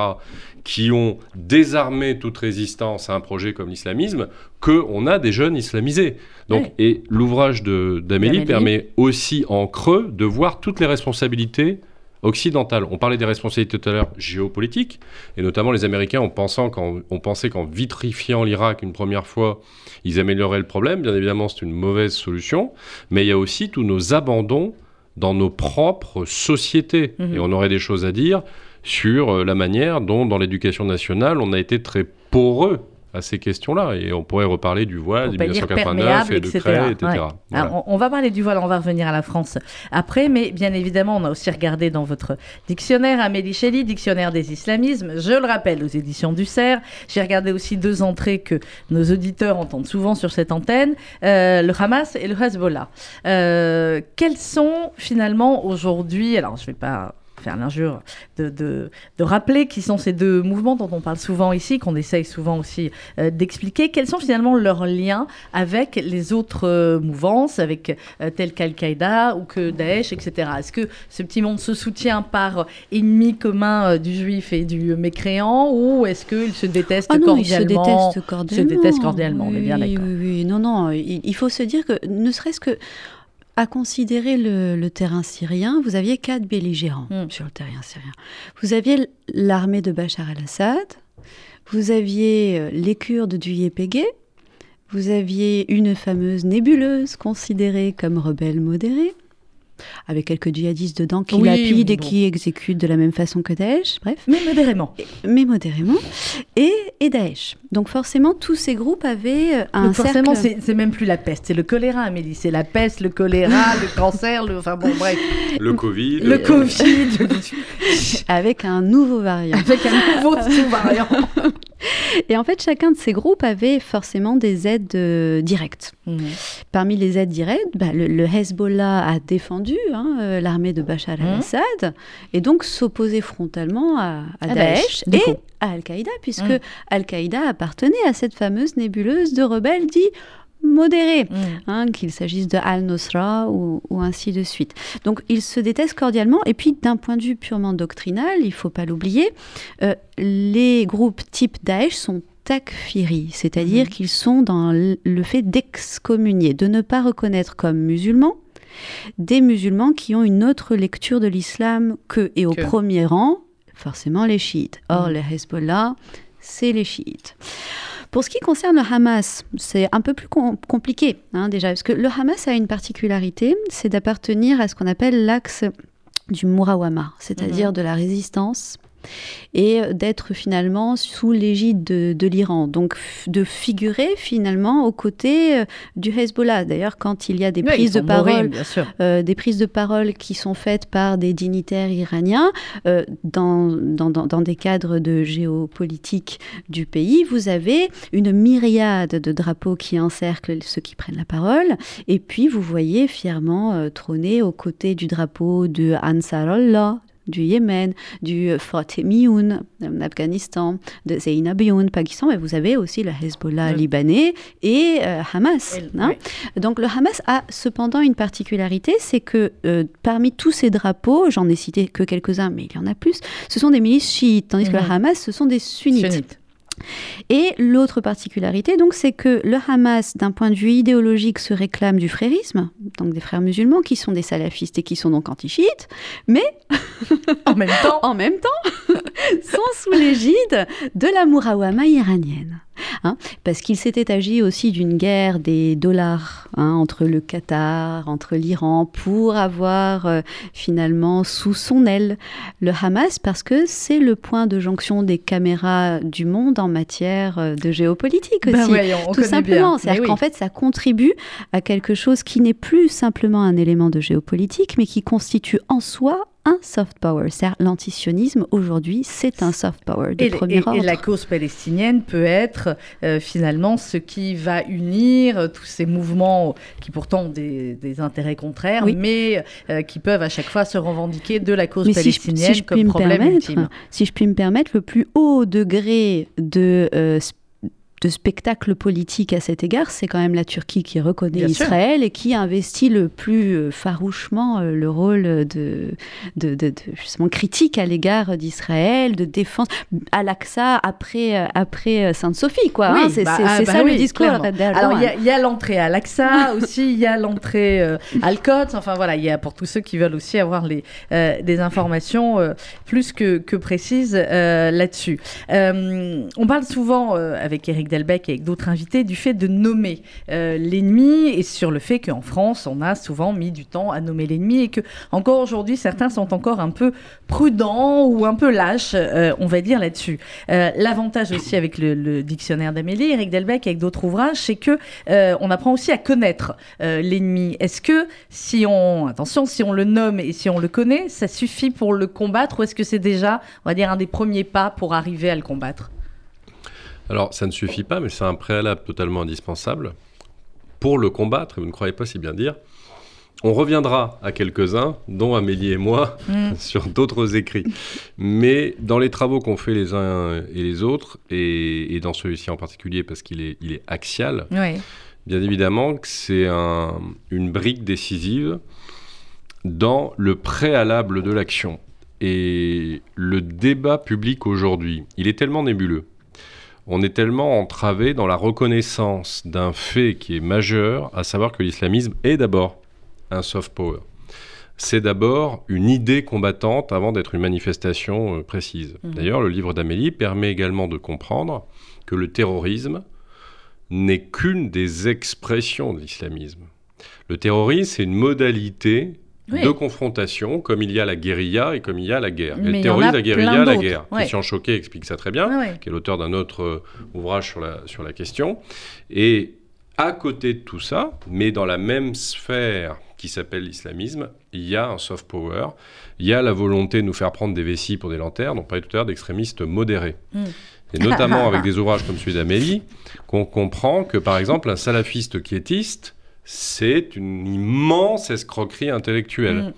qui ont désarmé toute résistance à un projet comme l'islamisme, qu'on a des jeunes islamisés. Donc, Ouais. Et l'ouvrage D'Amélie. permet aussi en creux de voir toutes les responsabilités occidentales. On parlait des responsabilités tout à l'heure géopolitiques, et notamment les Américains, en pensant qu'en, on pensait qu'en vitrifiant l'Irak une première fois, ils amélioreraient le problème. Bien évidemment, c'est une mauvaise solution, mais il y a aussi tous nos abandons dans nos propres sociétés. Mhm. Et on aurait des choses à dire sur euh, la manière dont, dans l'éducation nationale, on a été très poreux à ces questions-là. Et on pourrait reparler du voile de pas dire 1989 perméable, et de etc. Etc. Ouais. Voilà. Alors, on, on va parler du voile, on va revenir à la France après, mais bien évidemment, on a aussi regardé dans votre dictionnaire, Amélie Chely, dictionnaire des islamismes, je le rappelle, aux éditions du CERF. J'ai regardé aussi deux entrées que nos auditeurs entendent souvent sur cette antenne, euh, le Hamas et le Hezbollah. Euh, quels sont finalement aujourd'hui, alors je ne vais pas faire l'injure de, de, de rappeler qui sont ces deux mouvements dont on parle souvent ici, qu'on essaye souvent aussi euh, d'expliquer, quels sont finalement leurs liens avec les autres euh, mouvances, avec euh, tel qu'Al-Qaïda ou que Daesh, etc. Est-ce que ce petit monde se soutient par ennemi commun euh, du juif et du mécréant ou est-ce qu'ils se détestent Ah non, ils se cordialement? détestent cordialement. détestent cordialement, on est bien Oui, d'accord. Oui, oui, non, non, il, il faut se dire que, ne serait-ce que à considérer le, le terrain syrien, vous aviez quatre belligérants Mm. sur le terrain syrien. Vous aviez l'armée de Bachar el-Assad, vous aviez euh, les Kurdes du YPG, vous aviez une fameuse nébuleuse considérée comme rebelle modérée, avec quelques djihadistes dedans qui Oui, lapident et qui exécutent de la même façon que Daesh, bref Mais modérément. mais modérément, et, et Daesh. Donc forcément, tous ces groupes avaient euh, un Donc forcément, cercle c'est c'est même plus la peste, c'est le choléra, Amélie. C'est la peste, le choléra, [laughs] le cancer, le... Enfin bon, bref. Le Covid. Le euh, Covid, [laughs] avec un nouveau variant. avec un nouveau [laughs] sous-variant. [laughs] Et en fait, chacun de ces groupes avait forcément des aides euh, directes. Mhm. Parmi les aides directes, bah, le, le Hezbollah a défendu hein, euh, l'armée de Bachar Mhm. al-Assad et donc s'opposait frontalement à, Daesh, et à Al-Qaïda, puisque Mhm. Al-Qaïda appartenait à cette fameuse nébuleuse de rebelles dits modérés. Mhm. hein, qu'il s'agisse de Al-Nusra ou, ou ainsi de suite. Donc ils se détestent cordialement. Et puis d'un point de vue purement doctrinal, il faut pas l'oublier, euh, les groupes type Daesh sont takfiri, c'est-à-dire Mhm. qu'ils sont dans le fait d'excommunier, de ne pas reconnaître comme musulmans des musulmans qui ont une autre lecture de l'islam qu'eux. Et au Que. premier rang, forcément les chiites. Or, Mhm. les Hezbollah, c'est les chiites. Pour ce qui concerne le Hamas, c'est un peu plus com- compliqué hein, déjà, parce que le Hamas a une particularité, c'est d'appartenir à ce qu'on appelle l'axe du Murawama, c'est-à-dire de la résistance et d'être finalement sous l'égide de, de l'Iran. Donc de figurer finalement aux côtés euh, du Hezbollah. D'ailleurs, quand il y a des prises de parole euh, des prises de parole qui sont faites par des dignitaires iraniens euh, dans, dans, des cadres de géopolitique du pays. Vous avez une myriade de drapeaux qui encerclent ceux qui prennent la parole. Et puis, vous voyez fièrement euh, trôner aux côtés du drapeau de Ansarallah du Yémen, du Fatemiyoun en Afghanistan, de Zainabiyoun, Pakistan, mais vous avez aussi le Hezbollah Oui. libanais et euh, Hamas. Hein. Donc le Hamas a cependant une particularité, c'est que euh, parmi tous ces drapeaux, j'en ai cité que quelques-uns, mais il y en a plus, ce sont des milices chiites, tandis que Mhm. le Hamas, ce sont des sunnites. Sunnites. Et l'autre particularité, donc, c'est que le Hamas, d'un point de vue idéologique, se réclame du frérisme, donc des frères musulmans, qui sont des salafistes et qui sont donc anti-chiites, mais [laughs] En même temps, [laughs] en même temps, [laughs] sont sous l'égide de la Murawama iranienne. Hein, parce qu'il s'était agi aussi d'une guerre des dollars hein, entre le Qatar, entre l'Iran, pour avoir euh, finalement sous son aile le Hamas, parce que c'est le point de jonction des caméras du monde en matière euh, de géopolitique aussi. bah on Tout simplement, c'est-à-dire qu'en fait, ça contribue à quelque chose qui n'est plus simplement un élément de géopolitique, mais qui constitue en soi un soft power. C'est-à-dire l'antisionisme, aujourd'hui, c'est un soft power de Et, premier et- ordre. et la cause palestinienne peut être euh, finalement ce qui va unir euh, tous ces mouvements qui pourtant ont des, des intérêts contraires, Oui. mais euh, qui peuvent à chaque fois se revendiquer de la cause Mais si je, palestinienne si je comme puis me problème permettre, ultime. si je puis me permettre, le plus haut degré de, euh, de spectacle politique à cet égard, c'est quand même la Turquie qui reconnaît Bien sûr. Israël et qui investit le plus euh, farouchement euh, le rôle de, de, de- de- justement critique à l'égard d'Israël, de défense à l'Aqsa après, euh, après Sainte-Sophie, quoi. Oui, hein. c'est bah, ah, bah ça oui, le discours. Alors, il y a- l'entrée à l'Aqsa [laughs] aussi, il y a l'entrée euh, à Al-Quds. Enfin, voilà, il y a pour tous ceux qui veulent aussi avoir les, euh, des informations euh, plus que, que précises là-dessus. On parle souvent, avec Eric Delbecq et avec d'autres invités, du fait de nommer euh, l'ennemi et sur le fait qu'en France, on a souvent mis du temps à nommer l'ennemi et que, encore aujourd'hui, certains sont encore un peu prudents ou un peu lâches, euh, on va dire, là-dessus. Euh, L'avantage aussi avec le, dictionnaire d'Amélie, Eric Delbecq, avec d'autres ouvrages, c'est que on apprend aussi à connaître l'ennemi. Est-ce que si on, attention, si on le nomme et si on le connaît, ça suffit pour le combattre ou est-ce que c'est déjà, on va dire, un des premiers pas pour arriver à le combattre? Alors, ça ne suffit pas, mais c'est un préalable totalement indispensable pour le combattre, et vous ne croyez pas si bien dire. On reviendra à quelques-uns, dont Amélie et moi, Mm. [laughs] sur d'autres écrits. Mais dans les travaux qu'on fait les uns et les autres, et, et dans celui-ci en particulier parce qu'il est, il est axial, Oui. bien évidemment que c'est un- une brique décisive dans le préalable de l'action. Et le débat public aujourd'hui, il est tellement nébuleux. On est tellement entravé dans la reconnaissance d'un fait qui est majeur, à savoir que l'islamisme est d'abord un soft power. C'est d'abord une idée combattante avant d'être une manifestation euh, précise. Mhm. D'ailleurs, le livre d'Amélie permet également de comprendre que le terrorisme n'est qu'une des expressions de l'islamisme. Le terrorisme, c'est une modalité Oui. de confrontation, comme il y a la guérilla et comme il y a la guerre. Et Mais il le y en terrorisme, a la guérilla, la guerre. Ouais. Christian Choquet explique ça très bien Ouais, qui est l'auteur d'un autre euh, ouvrage sur la, sur la question. Et à côté de tout ça, mais dans la même sphère qui s'appelle l'islamisme, il y a un soft power, il y a la volonté de nous faire prendre des vessies pour des lanternes, on parlait tout à l'heure d'extrémistes modérés. Mm. Et notamment avec [laughs] des ouvrages comme celui d'Amélie, qu'on comprend que par exemple un salafiste quiétiste, c'est une immense escroquerie intellectuelle. Mm.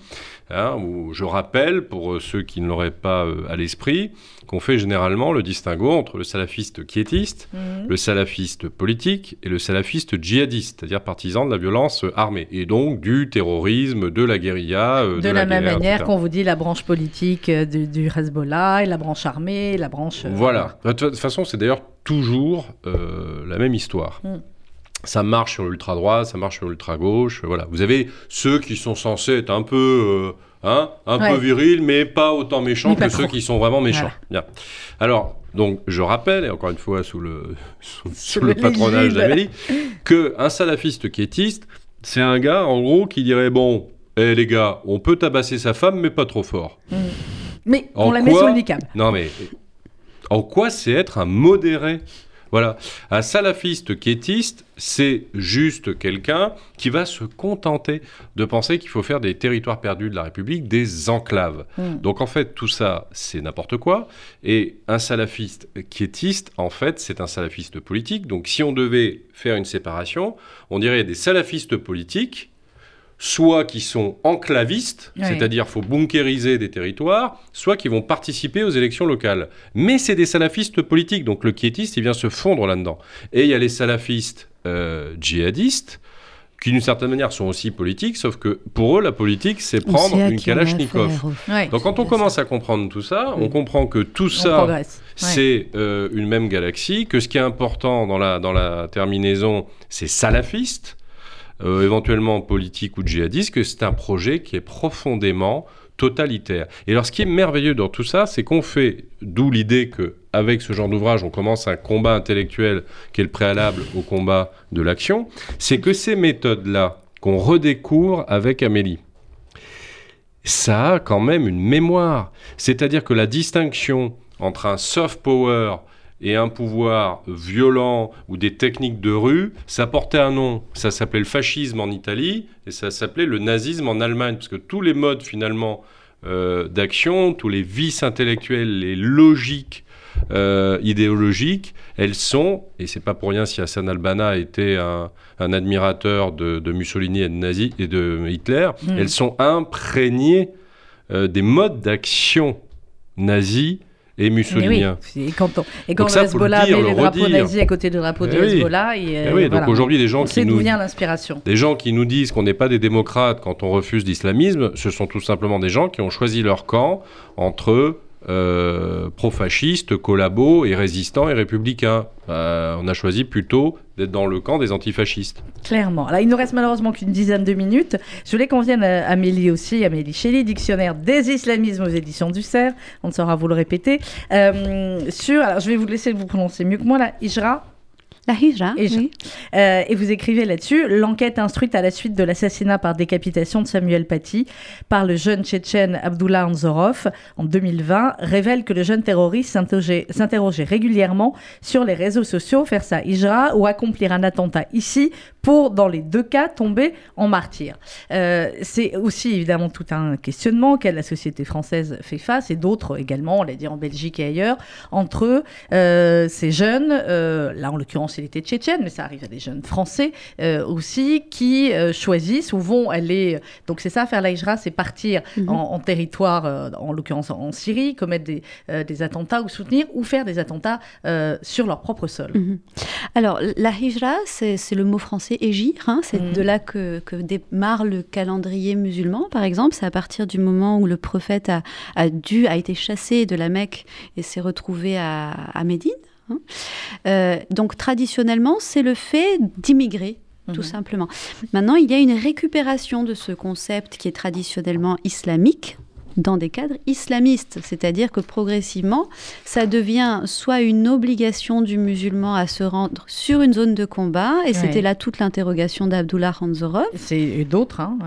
Hein, où je rappelle, pour ceux qui ne l'auraient pas euh, à l'esprit, qu'on fait généralement le distinguo entre le salafiste quiétiste, Mhm. le salafiste politique et le salafiste djihadiste, c'est-à-dire partisan de la violence armée, et donc du terrorisme, de la guérilla, euh, De, la, même guerre, manière qu'on vous dit la branche politique euh, du, du Hezbollah et la branche armée, et la branche. euh, Voilà. De toute façon, c'est d'ailleurs toujours euh, la même histoire. Mm. Ça marche sur l'ultra-droite, ça marche sur l'ultra-gauche. Voilà. Vous avez ceux qui sont censés être un peu, euh, hein, un Ouais. peu virils, mais pas autant méchants que ceux qui sont vraiment méchants. Voilà. Bien. Alors, donc, je rappelle, et encore une fois sous le, [laughs] sous, sous Sous le le patronage d'Amélie, qu'un salafiste quiétiste, c'est un gars, en gros, qui dirait bon, eh les gars, on peut tabasser sa femme, mais pas trop fort. Mais En on la met quoi sur le niqab. Non, mais en quoi c'est être un modéré? Voilà. Un salafiste quiétiste, c'est juste quelqu'un qui va se contenter de penser qu'il faut faire des territoires perdus de la République des enclaves. Mm. Donc en fait, tout ça, c'est n'importe quoi. Et un salafiste quiétiste, en fait, c'est un salafiste politique. Donc si on devait faire une séparation, on dirait des salafistes politiques, soit qui sont enclavistes, c'est-à-dire faut bunkériser des territoires, soit qui vont participer aux élections locales. Mais c'est des salafistes politiques, donc le quiétiste, il vient se fondre là-dedans. Et il y a les salafistes euh, djihadistes, qui d'une certaine manière sont aussi politiques, sauf que pour eux, la politique, c'est prendre une Kalachnikov. Ouais. Donc quand on commence à comprendre tout ça, on comprend que tout on ça. Ouais. c'est euh, une même galaxie, que ce qui est important dans la, dans la terminaison, c'est salafiste, euh, éventuellement politique ou djihadiste, que c'est un projet qui est profondément totalitaire. Et alors ce qui est merveilleux dans tout ça, c'est qu'on fait, d'où l'idée que avec ce genre d'ouvrage, on commence un combat intellectuel qui est le préalable au combat de l'action, c'est que ces méthodes-là qu'on redécouvre avec Amélie, ça a quand même une mémoire. C'est-à-dire que la distinction entre un soft power et un pouvoir violent ou des techniques de rue, ça portait un nom. Ça s'appelait le fascisme en Italie et ça s'appelait le nazisme en Allemagne, parce que tous les modes finalement euh, d'action, tous les vices intellectuels, les logiques euh, idéologiques, elles sont, et c'est pas pour rien si Hassan al-Banna était un, un admirateur de, de Mussolini et de, Nazi, et de Hitler, Mm. elles sont imprégnées euh, des modes d'action nazis et oui, et quand, on, et quand Donc le Hezbollah met le les drapeaux nazis à côté du drapeau Eh oui. Hezbollah, et, Eh euh, oui, voilà. donc aujourd'hui, les gens on qui nous, l'inspiration. des gens qui nous disent qu'on n'est pas des démocrates quand on refuse l'islamisme, ce sont tout simplement des gens qui ont choisi leur camp entre euh, pro-fascistes, collabos et résistants et républicains. Euh, on a choisi plutôt d'être dans le camp des antifascistes. Clairement. Alors, il nous reste malheureusement qu'une dizaine de minutes. Je voulais qu'on vienne à Amélie aussi, Amélie Shelley, dictionnaire des islamismes aux éditions du CERF. On ne saura vous le répéter. Euh, sur, alors je vais vous laisser vous prononcer mieux que moi, la Hijra. La hijra, oui. Euh, et vous écrivez là-dessus l'enquête instruite à la suite de l'assassinat par décapitation de Samuel Paty par le jeune tchétchène Abdullah Anzorov en 2020 révèle que le jeune terroriste s'interrogeait régulièrement sur les réseaux sociaux, faire sa hijra ou accomplir un attentat ici pour, dans les deux cas, tomber en martyr. Euh, c'est aussi évidemment tout un questionnement auquel la société française fait face et d'autres également, on l'a dit en Belgique et ailleurs, entre euh, ces jeunes, là en l'occurrence était tchétchène, mais ça arrive à des jeunes français euh, aussi, qui euh, choisissent ou vont aller, donc c'est ça faire la hijra, c'est partir Mhm. en, en territoire, euh, en l'occurrence en Syrie, commettre des, euh, des attentats ou soutenir ou faire des attentats euh, sur leur propre sol. Mhm. Alors, la hijra, c'est le mot français égir. hein, c'est Mhm. de là que, que démarre le calendrier musulman, par exemple. C'est à partir du moment où le prophète a, a dû, a été chassé de la Mecque et s'est retrouvé à, à Médine. Hein. Euh, donc, traditionnellement, c'est le fait d'immigrer. Tout Mhm. simplement. Maintenant, il y a une récupération de ce concept qui est traditionnellement islamique, dans des cadres islamistes. C'est-à-dire que progressivement, ça devient soit une obligation du musulman à se rendre sur une zone de combat, et c'était là toute l'interrogation d'Abdullah Hanzorov. C'est d'autres, hein,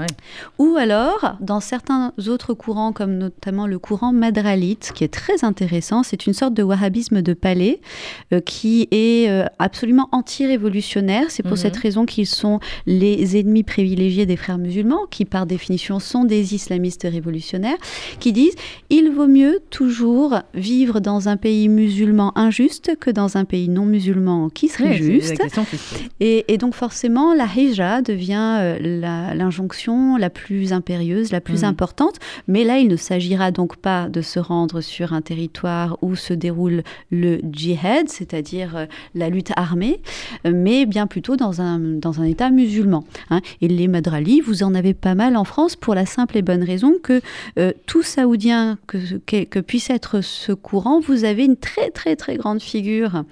Ou alors, dans certains autres courants, comme notamment le courant madralite, qui est très intéressant, c'est une sorte de wahhabisme de palais euh, qui est euh, absolument anti-révolutionnaire. C'est pour mhm. cette raison qu'ils sont les ennemis privilégiés des frères musulmans, qui par définition sont des islamistes révolutionnaires, qui disent il vaut mieux toujours vivre dans un pays musulman injuste que dans un pays non musulman qui serait juste. Et, donc forcément, la hijra devient euh, l'injonction la, plus impérieuse, la plus mhm. importante. Mais là, il ne s'agira donc pas de se rendre sur un territoire où se déroule le djihad, c'est-à-dire euh, la lutte armée, mais bien plutôt dans un, dans un État musulman. Hein. Et les madralis, vous en avez pas mal en France pour la simple et bonne raison que euh, tout saoudien que, que, puisse être ce courant, vous avez une très très très grande figure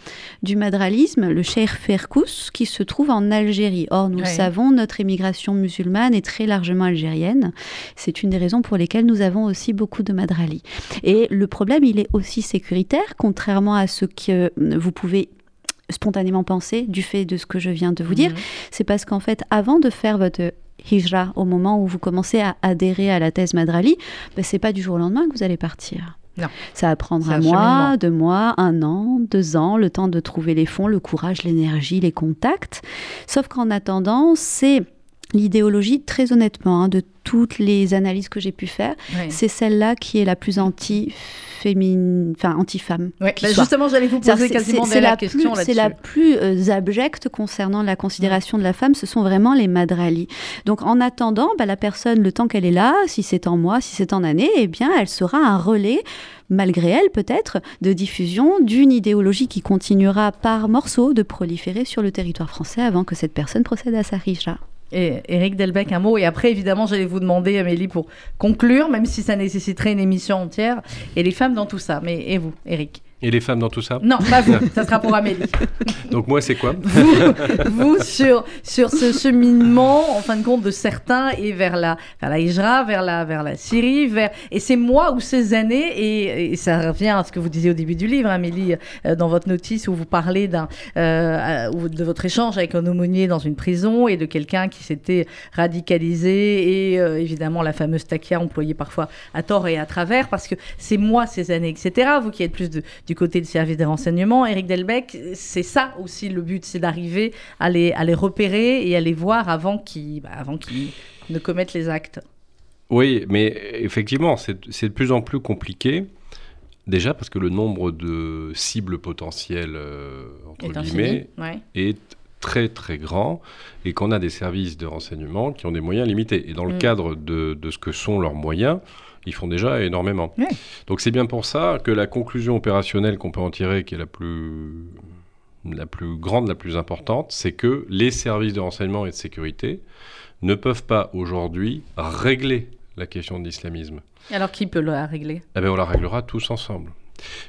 du madralisme, le cheikh Ferkous, qui se trouve en Algérie. Or, nous savons, notre émigration musulmane est très largement algérienne. C'est une des raisons pour lesquelles nous avons aussi beaucoup de madralis. Et le problème, il est aussi sécuritaire, contrairement à ce que vous pouvez spontanément penser du fait de ce que je viens de vous dire. Mhm. C'est parce qu'en fait, avant de faire votre hijra, au moment où vous commencez à adhérer à la thèse Madrali, ben, c'est pas du jour au lendemain que vous allez partir. Non. Ça va prendre un, mois, deux mois, un an, deux ans, le temps de trouver les fonds, le courage, l'énergie, les contacts. Sauf qu'en attendant, c'est l'idéologie, très honnêtement, hein, de toutes les analyses que j'ai pu faire, c'est celle-là qui est la plus anti féminine, enfin anti-femme. Bah, justement, j'allais vous poser quasiment la, la, question C'est la plus euh, abjecte concernant la considération de la femme, ce sont vraiment les madralis. Donc en attendant, bah, la personne, le temps qu'elle est là, si c'est en mois, si c'est en année, eh bien, elle sera un relais malgré elle peut-être, de diffusion d'une idéologie qui continuera par morceaux de proliférer sur le territoire français avant que cette personne procède à sa richa. Et Eric Delbecq, un mot. Et après, évidemment, j'allais vous demander, Amélie, pour conclure, même si ça nécessiterait une émission entière, et les femmes dans tout ça. Mais et vous, Eric et les femmes dans tout ça Non, pas vous, ça sera pour Amélie. [laughs] Donc moi, c'est quoi [laughs] vous, sur, sur ce cheminement, en fin de compte, de certains, et vers la, vers la Hijra, vers la, vers la Syrie, vers... et c'est moi ou ces années, et, ça revient à ce que vous disiez au début du livre, Amélie, euh, dans votre notice, où vous parlez d'un, euh, de votre échange avec un aumônier dans une prison, et de quelqu'un qui s'était radicalisé, et euh, évidemment la fameuse takia employée parfois à tort et à travers, parce que c'est moi ces années, etc. Vous qui êtes plus de, du côté du service des renseignements. Eric Delbecq, c'est ça aussi le but, c'est d'arriver à les, à les repérer et à les voir avant qu'ils bah, qu'ils ne commettent les actes. Oui, mais effectivement, c'est de plus en plus compliqué. Déjà parce que le nombre de cibles potentielles, euh, entre guillemets, est très très grand et qu'on a des services de renseignement qui ont des moyens limités. Et dans le mm. cadre de, de, ce que sont leurs moyens, ils font déjà énormément. Donc c'est bien pour ça que la conclusion opérationnelle qu'on peut en tirer, qui est la plus, la plus grande, la plus importante, c'est que les services de renseignement et de sécurité ne peuvent pas aujourd'hui régler la question de l'islamisme. Alors qui peut la régler? Eh bien, On la réglera tous ensemble.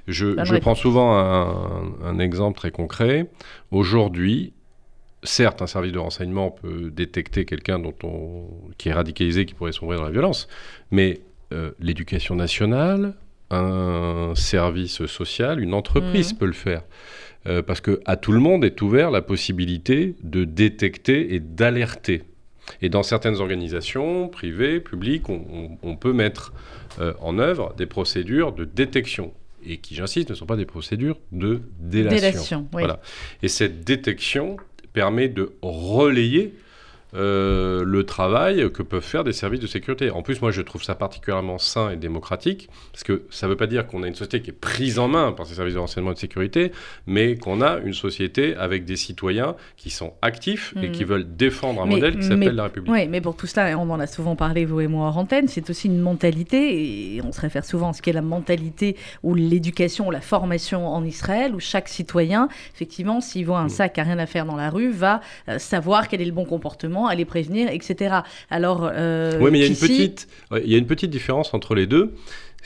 Je, je prends souvent un, un, exemple très concret. Aujourd'hui, certes, un service de renseignement peut détecter quelqu'un dont on, qui est radicalisé, qui pourrait sombrer dans la violence, mais euh, l'éducation nationale, un service social, une entreprise mmh. peut le faire. Euh, parce que à tout le monde est ouvert la possibilité de détecter et d'alerter. Et dans certaines organisations, privées, publiques, on, peut mettre euh, en œuvre des procédures de détection et qui, j'insiste, ne sont pas des procédures de délation. délation voilà. Et cette détection permet de relayer euh, le travail que peuvent faire des services de sécurité. En plus, moi, je trouve ça particulièrement sain et démocratique, parce que ça ne veut pas dire qu'on a une société qui est prise en main par ces services de renseignement et de sécurité, mais qu'on a une société avec des citoyens qui sont actifs et qui mhm. veulent défendre un modèle qui s'appelle la République. Oui, mais pour tout cela, on en a souvent parlé, vous et moi, en antenne, c'est aussi une mentalité, et on se réfère souvent à ce qu'est la mentalité ou l'éducation ou la formation en Israël, où chaque citoyen, effectivement, s'il voit un mm. sac qui n'a rien à faire dans la rue, va euh, savoir quel est le bon comportement à les prévenir, etc. Alors, euh, oui, mais il y, a une petite, il y a une petite différence entre les deux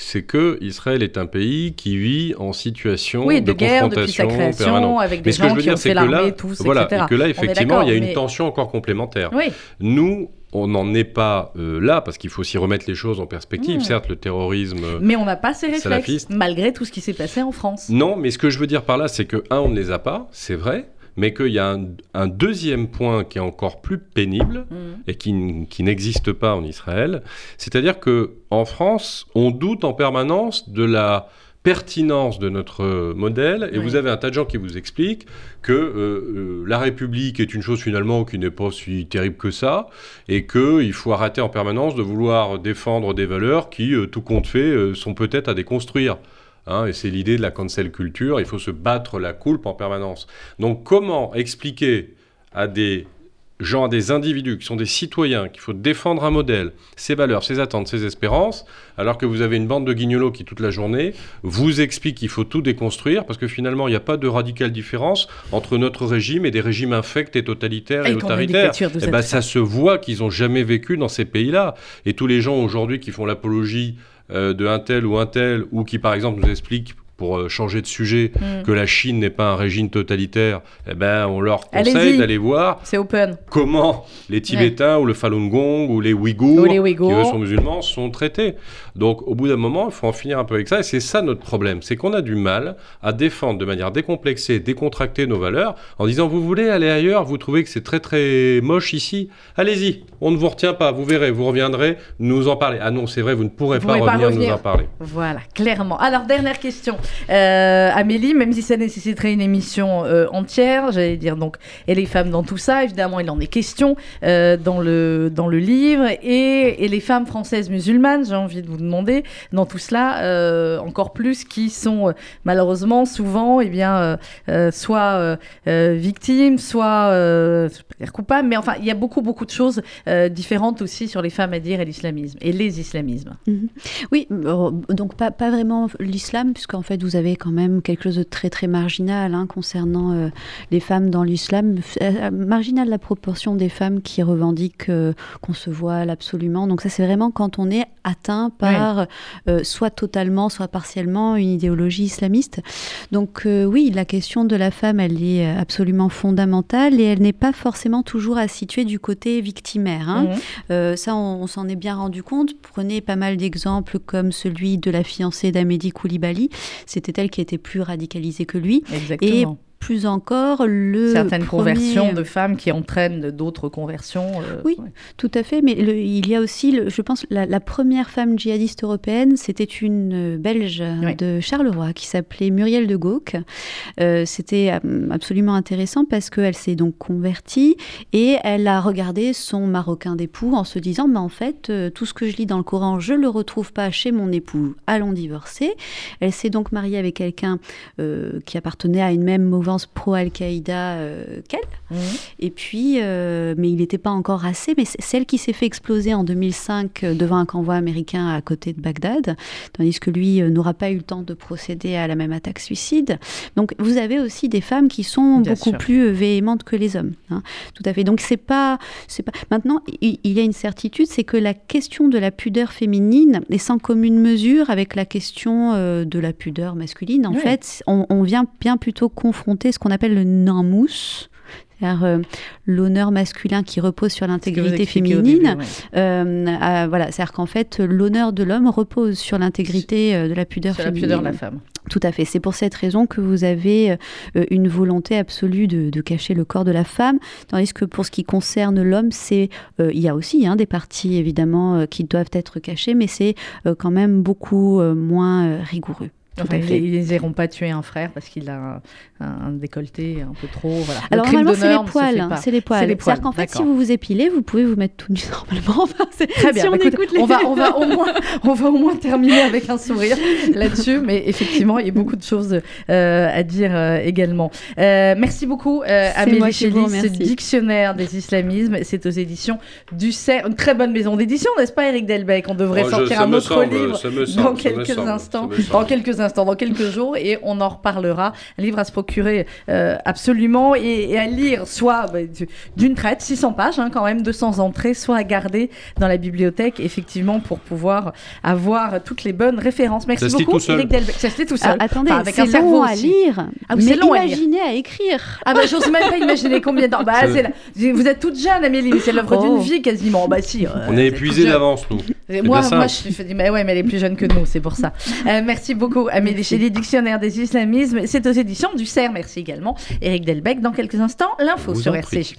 c'est que Israël est un pays qui vit en situation Oui, de, de, guerre depuis sa confrontation création, permanente. avec des Mais ce que je gens veux qui ont dire, c'est fait que là, tous, voilà, etc. et que là, effectivement, il y a une mais- tension encore complémentaire. Oui, Nous, on n'en est pas euh, là, parce qu'il faut aussi remettre les choses en perspective. Mm. Certes, le terrorisme... euh, mais on n'a pas ces réflexes, malgré tout ce qui s'est passé en France. Non, mais ce que je veux dire par là, c'est que, un, on ne les a pas, c'est vrai, mais qu'il y a un, un deuxième point qui est encore plus pénible Mm. et qui, n'existe pas en Israël, c'est-à-dire que en France, on doute en permanence de la pertinence de notre modèle, et Oui. vous avez un tas de gens qui vous expliquent que euh, euh, la République est une chose finalement qui n'est pas si terrible que ça, et qu'il faut arrêter en permanence de vouloir défendre des valeurs qui, euh, tout compte fait, euh, sont peut-être à déconstruire. Hein, et c'est l'idée de la cancel culture, il faut se battre la coulpe en permanence. Donc comment expliquer à des gens, à des individus qui sont des citoyens, qu'il faut défendre un modèle, ses valeurs, ses attentes, ses espérances, alors que vous avez une bande de guignolos qui, toute la journée, vous explique qu'il faut tout déconstruire, parce que finalement, il n'y a pas de radicale différence entre notre régime et des régimes infects et totalitaires et, Et une autoritaires. Eh cette ben, ça se voit qu'ils n'ont jamais vécu dans ces pays-là. Et tous les gens aujourd'hui qui font l'apologie de un tel ou un tel, ou qui par exemple nous expliquent pour euh, changer de sujet Mm. que la Chine n'est pas un régime totalitaire, eh ben, on leur conseille d'aller voir open. comment les Tibétains ou le Falun Gong ou les Ouïghours, Ou les Ouïghours. qui eux sont musulmans, sont traités. Donc au bout d'un moment, il faut en finir un peu avec ça. Et c'est ça notre problème, c'est qu'on a du mal à défendre de manière décomplexée, décontractée nos valeurs, en disant vous voulez aller ailleurs, vous trouvez que c'est très très moche ici, allez-y, on ne vous retient pas, vous verrez, vous reviendrez nous en parler. Ah non, c'est vrai, vous ne pourrez Vous pas pas revenir. nous en parler. Voilà, clairement. Alors, dernière question. Euh, Amélie, même si ça nécessiterait une émission euh, entière, j'allais dire donc, et les femmes dans tout ça, évidemment, il en est question euh, dans, le, dans le livre, et, et les femmes françaises musulmanes, j'ai envie de vous demander, dans tout cela, encore plus, qui sont malheureusement souvent, eh bien, soit victimes, soit, coupables, mais enfin, il y a beaucoup, beaucoup de choses différentes aussi sur les femmes à dire et l'islamisme, et les islamismes. Oui, euh, donc pas, pas vraiment l'islam, puisqu'en fait vous avez quand même quelque chose de très très marginal hein, concernant euh, les femmes dans l'islam. Euh, marginal la proportion des femmes qui revendiquent euh, qu'on se voile absolument. Donc ça c'est vraiment quand on est atteint par euh, soit totalement, soit partiellement une idéologie islamiste. Donc euh, oui, la question de la femme, elle est euh, absolument fondamentale et elle n'est pas forcément toujours à situer du côté victimaire. hein. Mhm. Euh, ça, on, on s'en est bien rendu compte. Prenez pas mal d'exemples comme celui de la fiancée d'Amédi Koulibaly. C'était elle qui était plus radicalisée que lui. Exactement. Plus encore, le certaines premier- conversions de femmes qui entraînent d'autres conversions. euh, Oui. ouais. Tout à fait, mais le- il y a aussi, le- je pense, la, la première femme djihadiste européenne, c'était une euh, Belge Oui. de Charleroi qui s'appelait Muriel de Gauque. Euh, c'était absolument intéressant parce qu'elle s'est donc convertie et elle a regardé son marocain d'époux en se disant, mais en fait, tout ce que je lis dans le Coran, je le retrouve pas chez mon époux, allons divorcer. Elle s'est donc mariée avec quelqu'un euh, qui appartenait à une même mouvance pro-Al-Qaïda euh, qu'elle. Mhm. Et puis, euh, mais il n'était pas encore assez. Mais c'est celle qui s'est fait exploser en 2005 euh, devant un convoi américain à côté de Bagdad, tandis que lui euh, n'aura pas eu le temps de procéder à la même attaque suicide. Donc, vous avez aussi des femmes qui sont Bien beaucoup sûr. plus véhémentes que les hommes. hein. Tout à fait. Donc, c'est pas, c'est pas. Maintenant, il, il y a une certitude, c'est que la question de la pudeur féminine est sans commune mesure avec la question de la pudeur masculine. En Oui. fait, on, on vient bien plutôt confronter ce qu'on appelle le namous. C'est-à-dire euh, l'honneur masculin qui repose sur l'intégrité féminine. début, ouais. Euh, à- voilà, c'est-à-dire qu'en fait, l'honneur de l'homme repose sur l'intégrité euh, de la pudeur Sur la féminine. pudeur de la femme. Tout à fait. C'est pour cette raison que vous avez une volonté absolue de, de cacher le corps de la femme, tandis que pour ce qui concerne l'homme, c'est il y a aussi hein, des parties évidemment qui doivent être cachées, mais c'est quand même beaucoup moins rigoureux. Enfin, ils- fait. ils n'iront pas tuer un frère parce qu'il a un, un décolleté un peu trop. Voilà. Alors normalement c'est les poils, hein, c'est les poils. C'est les poils, C'est-à-dire qu'en fait si vous vous épilez, vous pouvez vous mettre tout nu [laughs] normalement. Enfin, c'est- Très bien. si on Bah, écoute, écoute les- on, va, on, va [laughs] au moins, on va au moins terminer avec un sourire là-dessus. Mais effectivement, il y a beaucoup de choses euh, à dire euh, également. Euh, merci beaucoup, euh, Amélie Chélis, ce dictionnaire des islamismes. C'est aux éditions du CERF. Une très bonne maison d'édition, n'est-ce pas, Eric Delbecq? On devrait Oh, je- sortir ça un autre semble, livre ça me dans semble, ça me quelques semble, instants. Dans quelques instants. Instants, dans quelques jours, et on en reparlera. Un livre à se procurer euh, absolument et, et à lire, soit bah, du- d'une traite, 600 pages hein, quand même, 200 entrées, soit à garder dans la bibliothèque, effectivement, pour pouvoir avoir toutes les bonnes références. Merci Ça beaucoup, tout seul. Eric Delbecq. Ça se lit tout Ah, seul. attendez, Enfin, avec c'est un cerveau long à aussi. lire, Ah mais long à lire. imaginez à écrire. Ah bah j'ose même pas imaginer combien de temps. Bah, la- Vous êtes toute jeune Amélie, mais c'est l'œuvre Oh. d'une vie quasiment. Bah si. euh, On est épuisé d'avance, nous. Moi, moi, je me dis, mais ouais, mais elle est plus jeune que nous, c'est pour ça. Euh, merci beaucoup, Amélie Chély, Dictionnaire des islamismes. C'est aux éditions du CERF. Merci également, Eric Delbecq. Dans quelques instants, l'info sur. RCJ.